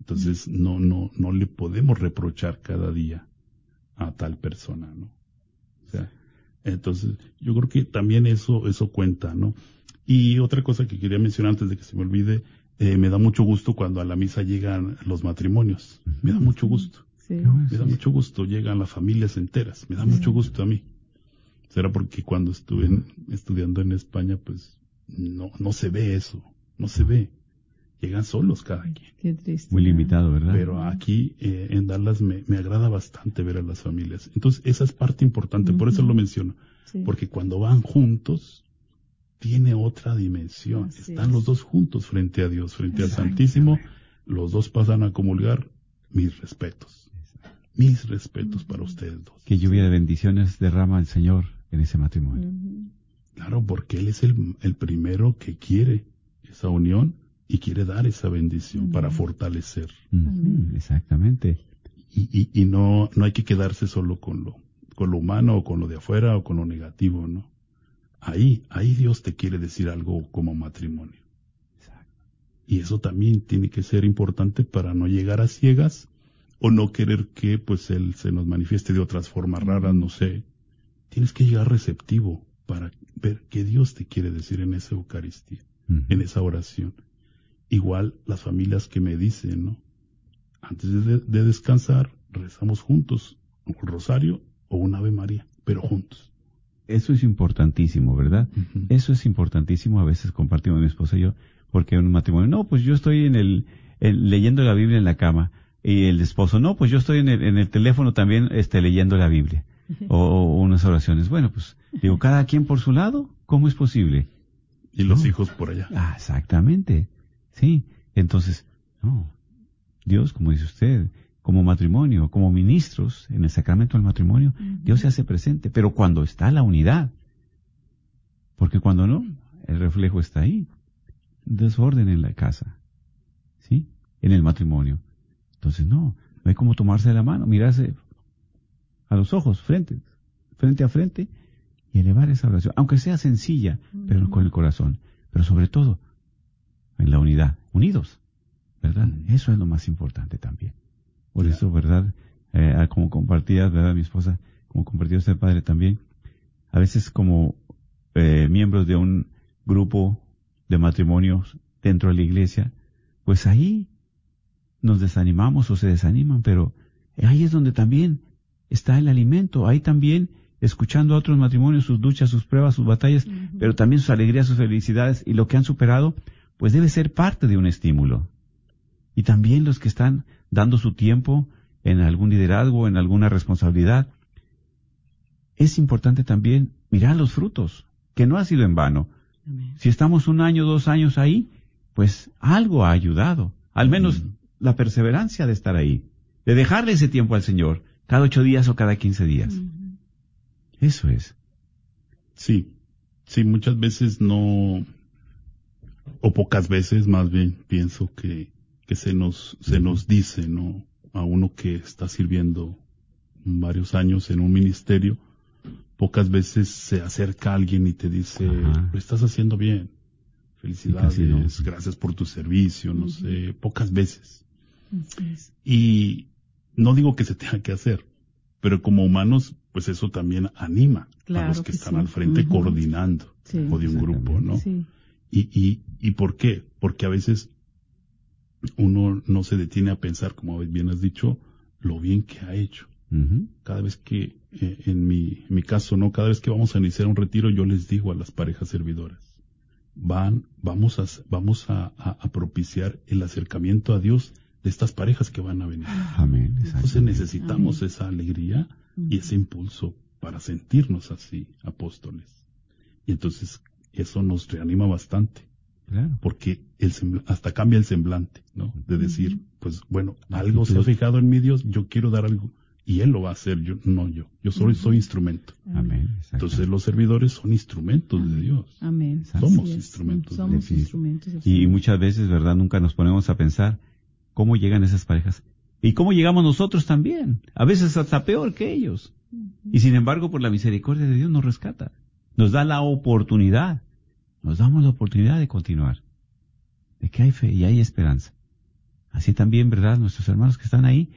Entonces no, no, no le podemos reprochar cada día a tal persona, ¿no? O sea, entonces yo creo que también eso, eso cuenta, ¿no? Y otra cosa que quería mencionar antes de que se me olvide, eh, me da mucho gusto cuando a la misa llegan los matrimonios. Me da mucho gusto. Me da mucho gusto, llegan las familias enteras. Me da mucho gusto a mí. Será porque cuando estuve estudiando en España, pues no, no se ve eso. No se ve. Llegan solos cada quien. Qué triste. Muy limitado, ¿verdad? Pero aquí eh, en Dallas me, me, agrada bastante ver a las familias. Entonces, esa es parte importante, por eso lo menciono. Porque cuando van juntos, tiene otra dimensión. Están los dos juntos frente a Dios, frente al Santísimo. Los dos pasan a comulgar. Mis respetos. Mis respetos para ustedes dos. Que lluvia de bendiciones derrama el Señor en ese matrimonio. Claro, porque Él es el, el, primero que quiere esa unión y quiere dar esa bendición para fortalecer. Exactamente. Y, y, y, no, no hay que quedarse solo con lo, con lo humano o con lo de afuera o con lo negativo, ¿no? Ahí, ahí Dios te quiere decir algo como matrimonio. Y eso también tiene que ser importante para no llegar a ciegas o no querer que pues él se nos manifieste de otras formas raras, no sé. Tienes que llegar receptivo para ver qué Dios te quiere decir en esa Eucaristía, en esa oración. Igual las familias que me dicen, ¿no? Antes de, de descansar, rezamos juntos un rosario o un Ave María, pero juntos. Eso es importantísimo, ¿verdad? Eso es importantísimo. A veces compartimos mi esposa y yo, porque en un matrimonio, no, pues yo estoy en el, leyendo la Biblia en la cama. Y el esposo, no, pues yo estoy en el, en el teléfono también este, leyendo la Biblia. O, o unas oraciones. Bueno, pues digo, cada quien por su lado, ¿cómo es posible? Y los No. hijos por allá. Ah, exactamente. Sí. Entonces, no. Dios, como dice usted, como matrimonio, como ministros en el sacramento del matrimonio, Dios se hace presente, pero cuando está la unidad. Porque cuando no, el reflejo está ahí. Desorden en la casa. ¿Sí? En el matrimonio. Entonces, no. No hay como tomarse la mano, mirarse a los ojos, frente, frente a frente, y elevar esa oración. Aunque sea sencilla, pero con el corazón. Pero sobre todo, en la unidad. Unidos. ¿Verdad? Eso es lo más importante también. Por Claro. eso, ¿verdad? Eh, como compartía, ¿verdad? Mi esposa, como compartió usted, padre, también. A veces como eh, miembros de un grupo de matrimonios dentro de la iglesia, pues ahí nos desanimamos o se desaniman, pero ahí es donde también está el alimento, ahí también escuchando a otros matrimonios, sus luchas, sus pruebas, sus batallas, pero también sus alegrías, sus felicidades y lo que han superado, pues debe ser parte de un estímulo. Y también los que están dando su tiempo en algún liderazgo, en alguna responsabilidad, es importante también mirar los frutos, que no ha sido en vano. Si estamos un año, dos años ahí, pues algo ha ayudado. Al menos la perseverancia de estar ahí, de dejarle ese tiempo al Señor, cada ocho días o cada quince días. Eso es. Sí, sí, muchas veces no, o pocas veces más bien pienso que, que se nos, se nos dice, ¿no? A uno que está sirviendo varios años en un ministerio, pocas veces se acerca alguien y te dice, Ajá. lo estás haciendo bien, felicidades, no. gracias por tu servicio, no sé, pocas veces. Y no digo que se tenga que hacer, pero como humanos, pues eso también anima a los que, que están sí. al frente coordinando Sí. o de un grupo, ¿no? Sí. Y, y, ¿Y por qué? Porque a veces uno no se detiene a pensar, como bien has dicho, lo bien que ha hecho. Cada vez que, eh, en, mi, en mi caso, no, cada vez que vamos a iniciar un retiro, yo les digo a las parejas servidoras, van, vamos a, vamos a, a- a propiciar el acercamiento a Dios de estas parejas que van a venir. Amén. Entonces necesitamos esa alegría y ese impulso para sentirnos así, apóstoles. Y entonces eso nos reanima bastante, Claro. porque el hasta cambia el semblante, ¿no? De decir, pues bueno, algo se ha fijado en mi Dios, yo quiero dar algo, y Él lo va a hacer, yo no yo, yo soy, soy instrumento. Amén. Entonces los servidores son instrumentos de Dios. Amén. Somos instrumentos de Somos Dios. instrumentos. Y muchas veces, ¿verdad? Nunca nos ponemos a pensar cómo llegan esas parejas. Y cómo llegamos nosotros también. A veces hasta peor que ellos. Y sin embargo, por la misericordia de Dios nos rescata. Nos da la oportunidad. Nos damos la oportunidad de continuar. De que hay fe y hay esperanza. Así también, ¿verdad? Nuestros hermanos que están ahí,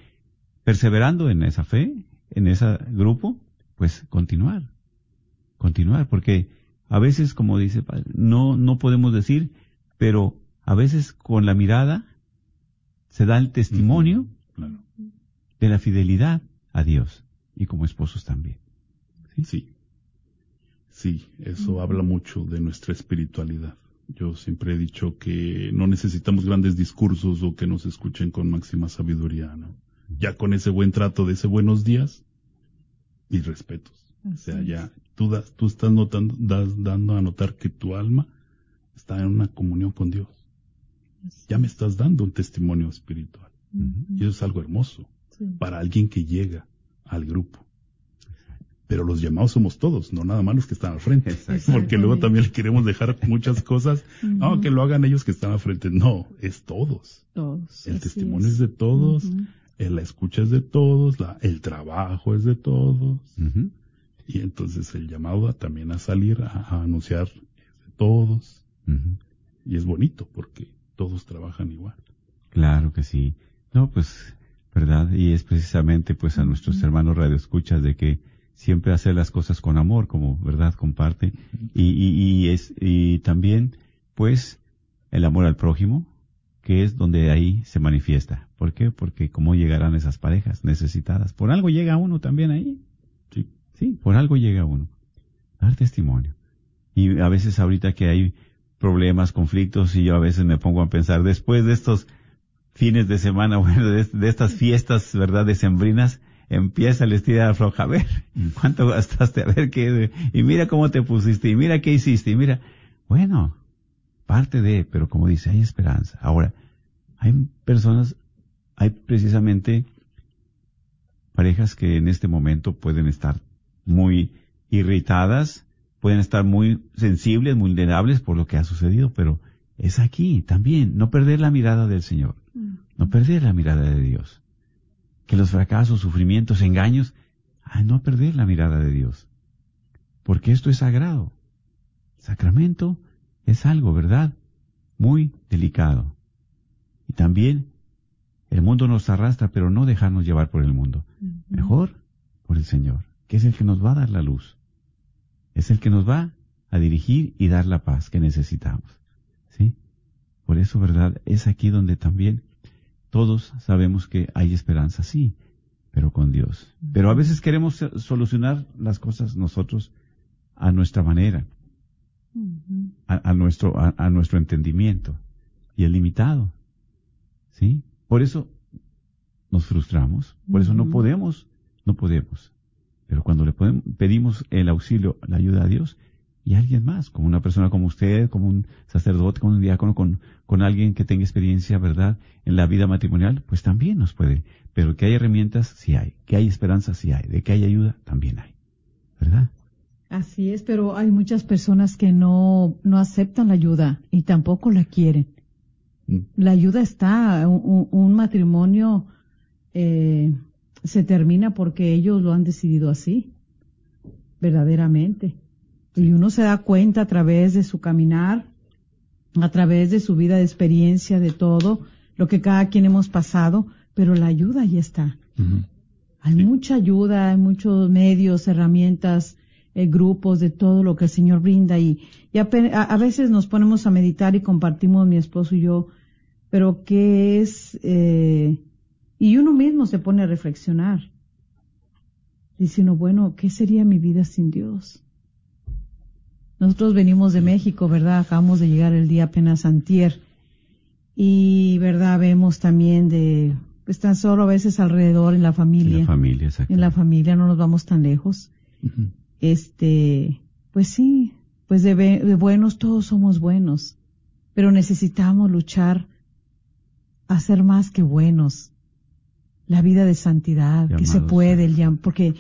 perseverando en esa fe, en ese grupo, pues continuar. Continuar. Porque a veces, como dice el Padre, no, no podemos decir, pero a veces con la mirada se da el testimonio Claro. de la fidelidad a Dios y como esposos también. Sí. Sí, eso habla mucho de nuestra espiritualidad. Yo siempre he dicho que no necesitamos grandes discursos o que nos escuchen con máxima sabiduría, ¿no? Ya con ese buen trato de ese buenos días y respetos. O sea, ya tú, das, tú estás notando, das- dando a notar que tu alma está en una comunión con Dios. Ya me estás dando un testimonio espiritual. Y eso es algo hermoso Sí. para alguien que llega al grupo. Pero los llamados somos todos, no nada más los que están al frente. Porque luego también le queremos dejar muchas cosas. No, que lo hagan ellos que están al frente. No, es todos. Todos. El testimonio es de todos, la escucha es de todos, la, el trabajo es de todos. Y entonces el llamado a- también a salir a, a anunciar es de todos. Y es bonito porque todos trabajan igual. Claro que sí. No, pues, ¿verdad? Y es precisamente pues a nuestros hermanos radioescuchas de que siempre hacer las cosas con amor, como, ¿verdad? Comparte. Y, y, y es, y también, pues, el amor al prójimo, que es donde ahí se manifiesta. ¿Por qué? Porque cómo llegarán esas parejas necesitadas. Por algo llega uno también ahí. Sí. Sí, por algo llega uno. Dar testimonio. Y a veces ahorita que hay problemas, conflictos, y yo a veces me pongo a pensar, después de estos fines de semana, bueno, de, de estas fiestas, ¿verdad?, decembrinas, empieza el estilo afloja, a ver, ¿cuánto gastaste? A ver qué, y mira cómo te pusiste, y mira qué hiciste, y mira, bueno, parte de, pero como dice, hay esperanza. Ahora, hay personas, hay precisamente parejas que en este momento pueden estar muy irritadas, pueden estar muy sensibles, vulnerables por lo que ha sucedido, pero es aquí también, no perder la mirada del Señor, no perder la mirada de Dios. Que los fracasos, sufrimientos, engaños, ah, no perder la mirada de Dios. Porque esto es sagrado. Sacramento es algo, ¿verdad? Muy delicado. Y también el mundo nos arrastra, pero no dejarnos llevar por el mundo. Mejor por el Señor, que es el que nos va a dar la luz. Es el que nos va a dirigir y dar la paz que necesitamos. ¿Sí? Por eso, ¿verdad? Es aquí donde también todos sabemos que hay esperanza, sí, pero con Dios. Pero a veces queremos solucionar las cosas nosotros a nuestra manera, a, a nuestro, a, a, nuestro entendimiento, y es limitado. ¿Sí? Por eso nos frustramos, por eso no podemos, no podemos. Pero cuando le podemos, pedimos el auxilio, la ayuda a Dios, y alguien más, como una persona como usted, como un sacerdote, como un diácono, con, con alguien que tenga experiencia, ¿verdad?, en la vida matrimonial, pues también nos puede. Pero que hay herramientas, sí hay. Que hay esperanza, sí hay. De que hay ayuda, también hay. ¿Verdad? Así es, pero hay muchas personas que no, no aceptan la ayuda y tampoco la quieren. Mm. La ayuda está, un, un matrimonio eh, se termina porque ellos lo han decidido así, verdaderamente. Y uno se da cuenta a través de su caminar, a través de su vida de experiencia, de todo, lo que cada quien hemos pasado, pero la ayuda ahí está. Uh -huh. Hay sí. mucha ayuda, hay muchos medios, herramientas, eh, grupos, de todo lo que el Señor brinda y, y a, a, veces nos ponemos a meditar y compartimos mi esposo y yo, pero qué es, eh, y uno mismo se pone a reflexionar, diciendo, bueno, ¿qué sería mi vida sin Dios? Nosotros venimos de México, ¿verdad? Acabamos de llegar el día apenas antier. Y, ¿verdad? Vemos también de, pues tan solo a veces alrededor en la familia. En la familia, exacto. En la familia, no nos vamos tan lejos. Uh -huh. Este, pues sí, pues de, de, buenos todos somos buenos, pero necesitamos luchar a ser más que buenos. La vida de santidad, Llamados, que se puede, el, porque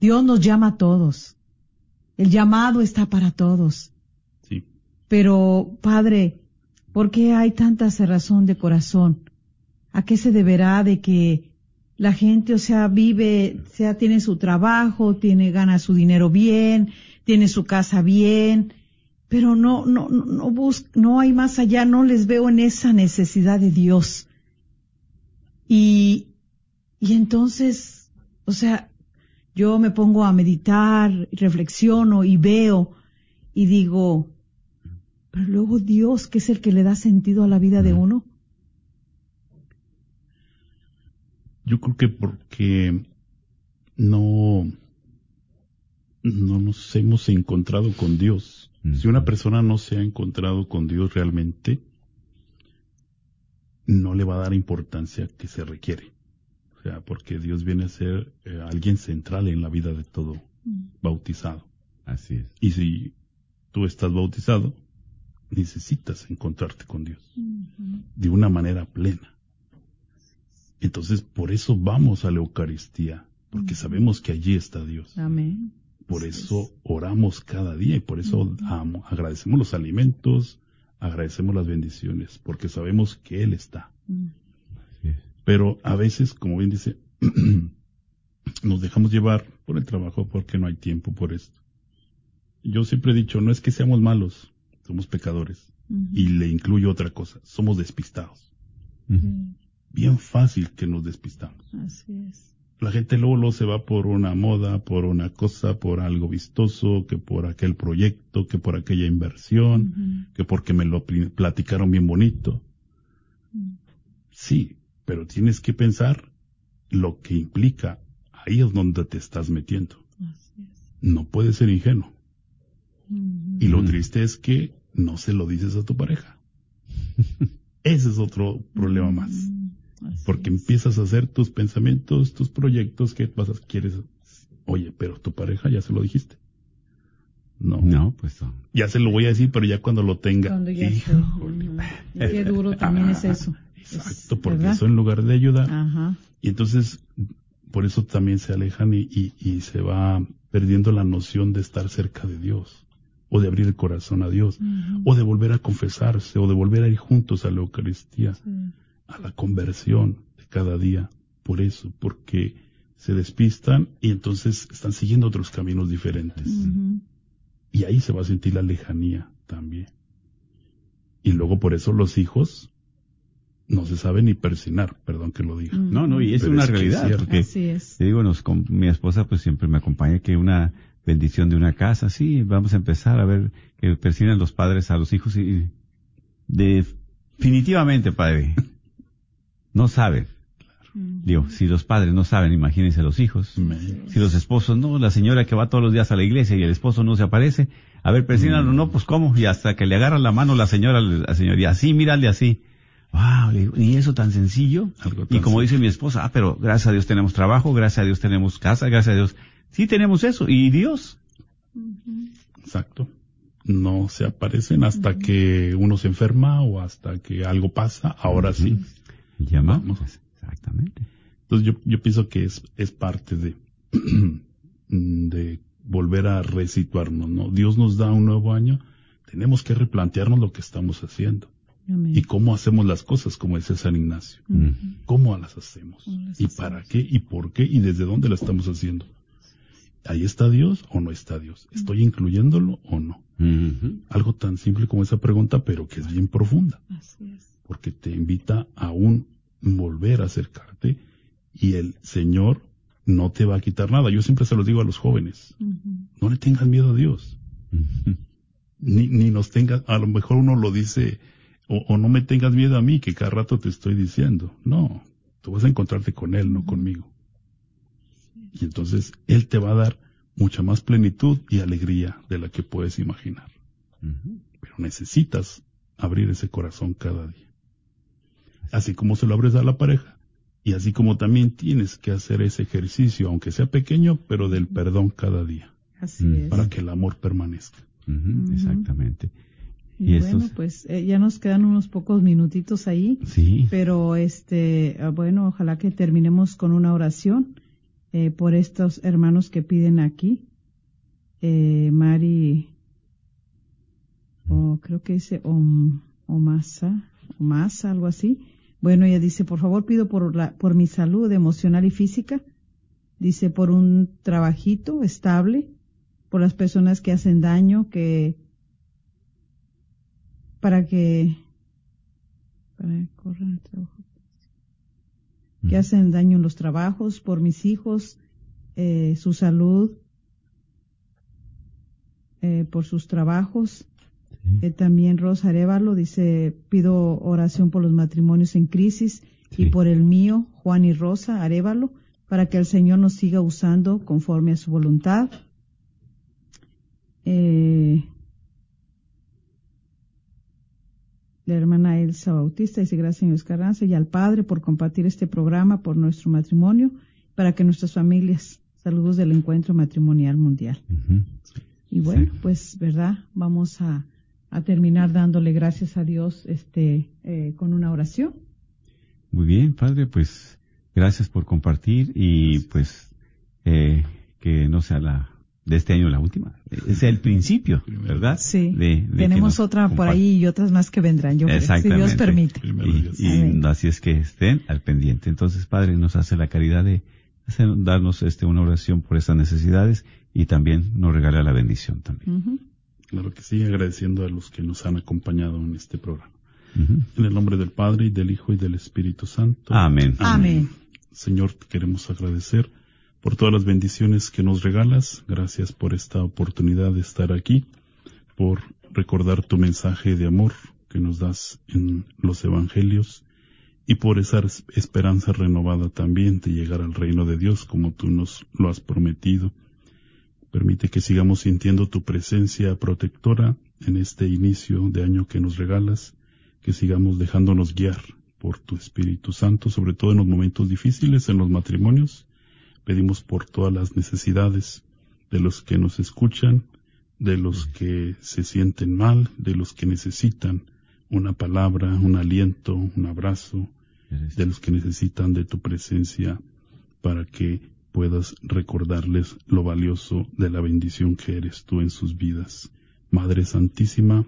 Dios nos llama a todos. El llamado está para todos. Sí. Pero, Padre, ¿por qué hay tanta cerrazón de corazón? ¿A qué se deberá de que la gente, o sea, vive, o sea, tiene su trabajo, tiene, gana su dinero bien, tiene su casa bien, pero no, no, no, no bus no hay más allá, no les veo en esa necesidad de Dios. Y, y entonces, o sea, yo me pongo a meditar, reflexiono y veo y digo, pero luego Dios, que es el que le da sentido a la vida de uno. Yo creo que porque no, no nos hemos encontrado con Dios. Mm. Si una persona no se ha encontrado con Dios realmente, no le va a dar importancia que se requiere. O sea, porque Dios viene a ser eh, alguien central en la vida de todo mm. bautizado. Así es. Y si tú estás bautizado, necesitas encontrarte con Dios de una manera plena. Entonces, por eso vamos a la Eucaristía, porque mm. sabemos que allí está Dios. Amén. Por eso oramos cada día y por eso amo, agradecemos los alimentos, agradecemos las bendiciones, porque sabemos que Él está. Pero a veces, como bien dice, nos dejamos llevar por el trabajo porque no hay tiempo por esto. Yo siempre he dicho, no es que seamos malos, somos pecadores. Y le incluyo otra cosa, somos despistados. Bien fácil que nos despistamos. Así es. La gente luego, luego se va por una moda, por una cosa, por algo vistoso, que por aquel proyecto, que por aquella inversión, que porque me lo pl- platicaron bien bonito. Mm. Sí, pero tienes que pensar lo que implica. Ahí es donde te estás metiendo. Así es. No puedes ser ingenuo. Y lo triste es que no se lo dices a tu pareja. Ese es otro problema más. Mm, así Porque es. empiezas a hacer tus pensamientos, tus proyectos que vas a, quieres. Oye, pero tu pareja ya se lo dijiste. No. No, pues no. Ya se lo voy a decir, pero ya cuando lo tenga. Cuando ya. Híjole. Qué duro también es eso. Exacto, porque ¿verdad? eso en lugar de ayudar. Ajá. Y entonces, por eso también se alejan y, y, y se va perdiendo la noción de estar cerca de Dios, o de abrir el corazón a Dios, o de volver a confesarse, o de volver a ir juntos a la Eucaristía, Sí. a la conversión de cada día. Por eso, porque se despistan y entonces están siguiendo otros caminos diferentes. Y ahí se va a sentir la lejanía también. Y luego por eso los hijos no se saben ni persinar, perdón que lo diga. No, no, y es Pero una es que es realidad. porque Así es. Te digo, nos, con, mi esposa pues siempre me acompaña que una bendición de una casa, sí, vamos a empezar a ver que persiguen los padres a los hijos y definitivamente, padre, no saben. Ujú. Digo, si los padres no saben, imagínense los hijos. Si los esposos no, la señora que va todos los días a la iglesia y el esposo no se aparece, a ver, persínalo, Mm. no, pues cómo, y hasta que le agarra la mano la señora, la señora, y así, mírale así. Wow, le digo, y eso tan sencillo. Algo Y como dice mi esposa, ah, pero gracias a Dios tenemos trabajo, gracias a Dios tenemos casa, gracias a Dios. Sí tenemos eso, y Dios. Exacto. No se aparecen hasta que uno se enferma o hasta que algo pasa. Ahora sí. Llamamos. Vamos. Exactamente. Entonces yo, yo pienso que es, es parte de, de volver a resituarnos, ¿no? Dios nos da un nuevo año. Tenemos que replantearnos lo que estamos haciendo Amén. y cómo hacemos las cosas, como dice San Ignacio. ¿Cómo las hacemos? ¿Cómo las ¿Y hacemos? para qué? ¿Y por qué? ¿Y desde dónde la estamos haciendo? ¿Ahí está Dios o no está Dios? ¿Estoy incluyéndolo o no? Algo tan simple como esa pregunta, pero que es bien profunda, Así es. porque te invita a un volver a acercarte y el Señor no te va a quitar nada. Yo siempre se los digo a los jóvenes, no le tengas miedo a Dios, ni, ni nos tengas, a lo mejor uno lo dice, o, o no me tengas miedo a mí, que cada rato te estoy diciendo. No, tú vas a encontrarte con Él, no conmigo. Y entonces Él te va a dar mucha más plenitud y alegría de la que puedes imaginar. Pero necesitas abrir ese corazón cada día. Así como se lo abres a la pareja. Y así como también tienes que hacer ese ejercicio, aunque sea pequeño, pero del perdón cada día, Así es. para que el amor permanezca. Exactamente. Y, bueno, estos- pues eh, ya nos quedan unos pocos minutitos ahí, Sí. pero este, ah, bueno, ojalá que terminemos con una oración eh, por estos hermanos que piden aquí. Eh, Mari, o creo que dice Om, Omasa, Omasa, algo así. Bueno, ella dice, por favor pido por, la, por mi salud emocional y física. Dice, por un trabajito estable, por las personas que hacen daño, que para que para que corran el trabajo. Que hacen daño en los trabajos por mis hijos eh, su salud eh, por sus trabajos. Sí. Eh, también Rosa Arevalo dice pido oración por los matrimonios en crisis y por el mío Juan y Rosa Arevalo para que el Señor nos siga usando conforme a su voluntad. Eh, la hermana Elsa Bautista dice gracias señor Escarranza y al Padre por compartir este programa por nuestro matrimonio para que nuestras familias saludos del encuentro matrimonial mundial y bueno Sí. pues verdad vamos a, a terminar dándole gracias a Dios este eh, con una oración. Muy bien, padre, pues gracias por compartir y pues eh, que no sea la de este año la última, sea el principio, ¿verdad? sí De- de que tenemos otra por ahí y otras más que vendrán yo creo, si. Dios permite Y, así es que estén al pendiente. Entonces, Padre, nos hace la caridad de hacer- darnos este una oración por estas necesidades y también nos regala la bendición también. Claro que sí, agradeciendo a los que nos han acompañado en este programa. En el nombre del Padre y del Hijo y del Espíritu Santo. Amén. Amén. Señor, te queremos agradecer por todas las bendiciones que nos regalas. Gracias por esta oportunidad de estar aquí, por recordar tu mensaje de amor que nos das en los evangelios y por esa esperanza renovada también de llegar al reino de Dios como tú nos lo has prometido. Permite que sigamos sintiendo tu presencia protectora en este inicio de año que nos regalas, que sigamos dejándonos guiar por tu Espíritu Santo, sobre todo en los momentos difíciles, en los matrimonios. Pedimos por todas las necesidades de los que nos escuchan, de los que se sienten mal, de los que necesitan una palabra, un aliento, un abrazo, de los que necesitan de tu presencia para que puedas recordarles lo valioso de la bendición que eres tú en sus vidas. Madre Santísima,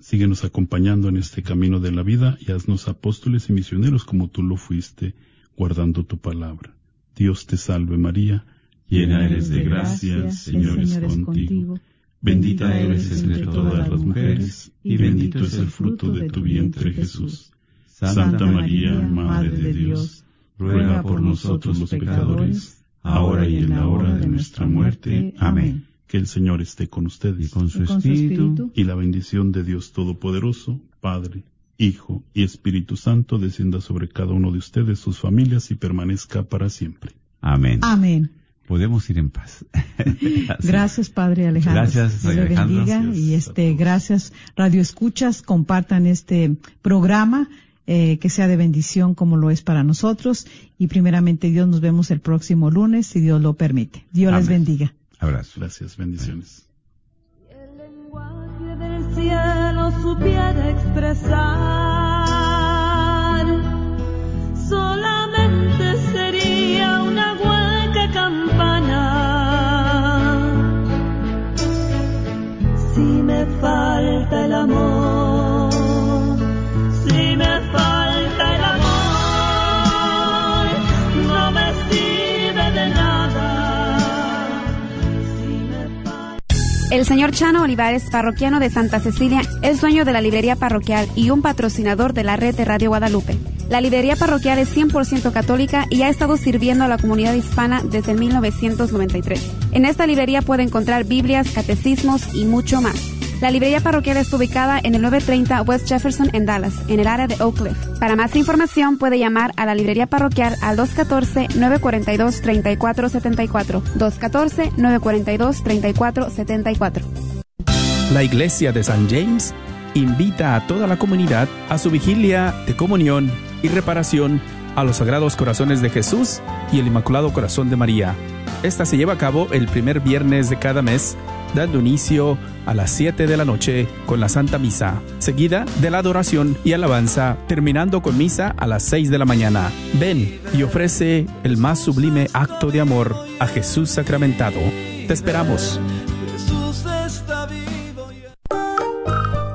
síguenos acompañando en este camino de la vida y haznos apóstoles y misioneros como tú lo fuiste, guardando tu palabra. Dios te salve María, llena eres de gracia, Señor es contigo. Bendita eres entre todas las mujeres, y bendito es el fruto de tu vientre Jesús. Santa María, Madre de Dios, ruega por nosotros los pecadores, ahora y en la hora de nuestra muerte. Amén. Que el Señor esté con ustedes y con su Espíritu, y la bendición de Dios Todopoderoso, Padre, Hijo y Espíritu Santo descienda sobre cada uno de ustedes, sus familias y permanezca para siempre. Amén. Amén. Podemos ir en paz. gracias, Padre Alejandro. Gracias, Dios le Alejandro. bendiga Gracias y este, gracias, Radio Escuchas, compartan este programa. eh, que sea de bendición como lo es para nosotros y primeramente Dios nos vemos el próximo lunes si Dios lo permite. Dios les bendiga. Abrazo. Gracias, bendiciones. el cielo supiera expresar, El señor Chano Olivares, parroquiano de Santa Cecilia, es dueño de la librería parroquial y un patrocinador de la red de Radio Guadalupe. La librería parroquial es 100% católica y ha estado sirviendo a la comunidad hispana desde 1993. En esta librería puede encontrar Biblias, catecismos y mucho más. La librería parroquial está ubicada en el 930 West Jefferson en Dallas, en el área de Oak. Para más información puede llamar a la librería parroquial al 214-942-3474. 214-942-3474. La Iglesia de San James invita a toda la comunidad a su vigilia de comunión y reparación a los Sagrados Corazones de Jesús y el Inmaculado Corazón de María. Esta se lleva a cabo el primer viernes de cada mes, dando inicio a las 7 de la noche con la Santa Misa, seguida de la adoración y alabanza, terminando con misa a las 6 de la mañana. Ven y ofrece el más sublime acto de amor a Jesús sacramentado. Te esperamos.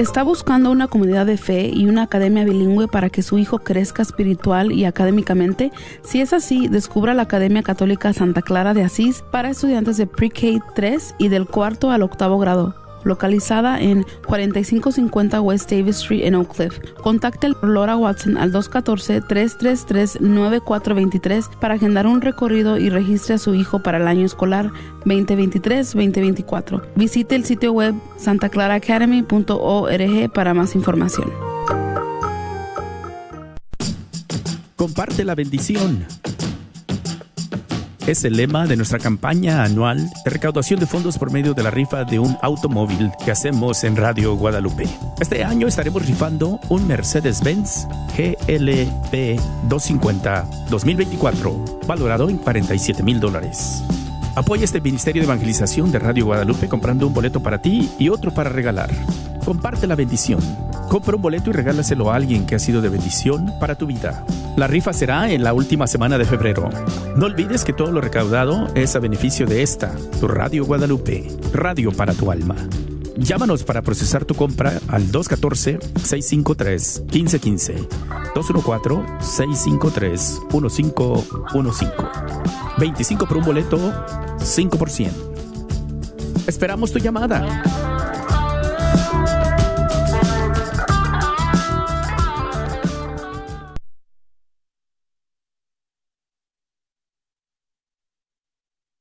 ¿Está buscando una comunidad de fe y una academia bilingüe para que su hijo crezca espiritual y académicamente? Si es así, descubra la Academia Católica Santa Clara de Asís para estudiantes de Pre-K 3 y del cuarto al octavo grado localizada en 4550 West Davis Street en Oak Cliff. Contacte Laura Watson al 214-333-9423 para agendar un recorrido y registre a su hijo para el año escolar 2023-2024. Visite el sitio web santaclaraacademy.org para más información. Comparte la bendición. Es el lema de nuestra campaña anual de recaudación de fondos por medio de la rifa de un automóvil que hacemos en Radio Guadalupe. Este año estaremos rifando un Mercedes-Benz GLP 250 2024, valorado en 47 mil dólares. Apoya este Ministerio de Evangelización de Radio Guadalupe comprando un boleto para ti y otro para regalar. Comparte la bendición. Compra un boleto y regálaselo a alguien que ha sido de bendición para tu vida. La rifa será en la última semana de febrero. No olvides que todo lo recaudado es a beneficio de esta, tu Radio Guadalupe, radio para tu alma. Llámanos para procesar tu compra al 214-653-1515. 214-653-1515. 25 por un boleto, 5%. Esperamos tu llamada.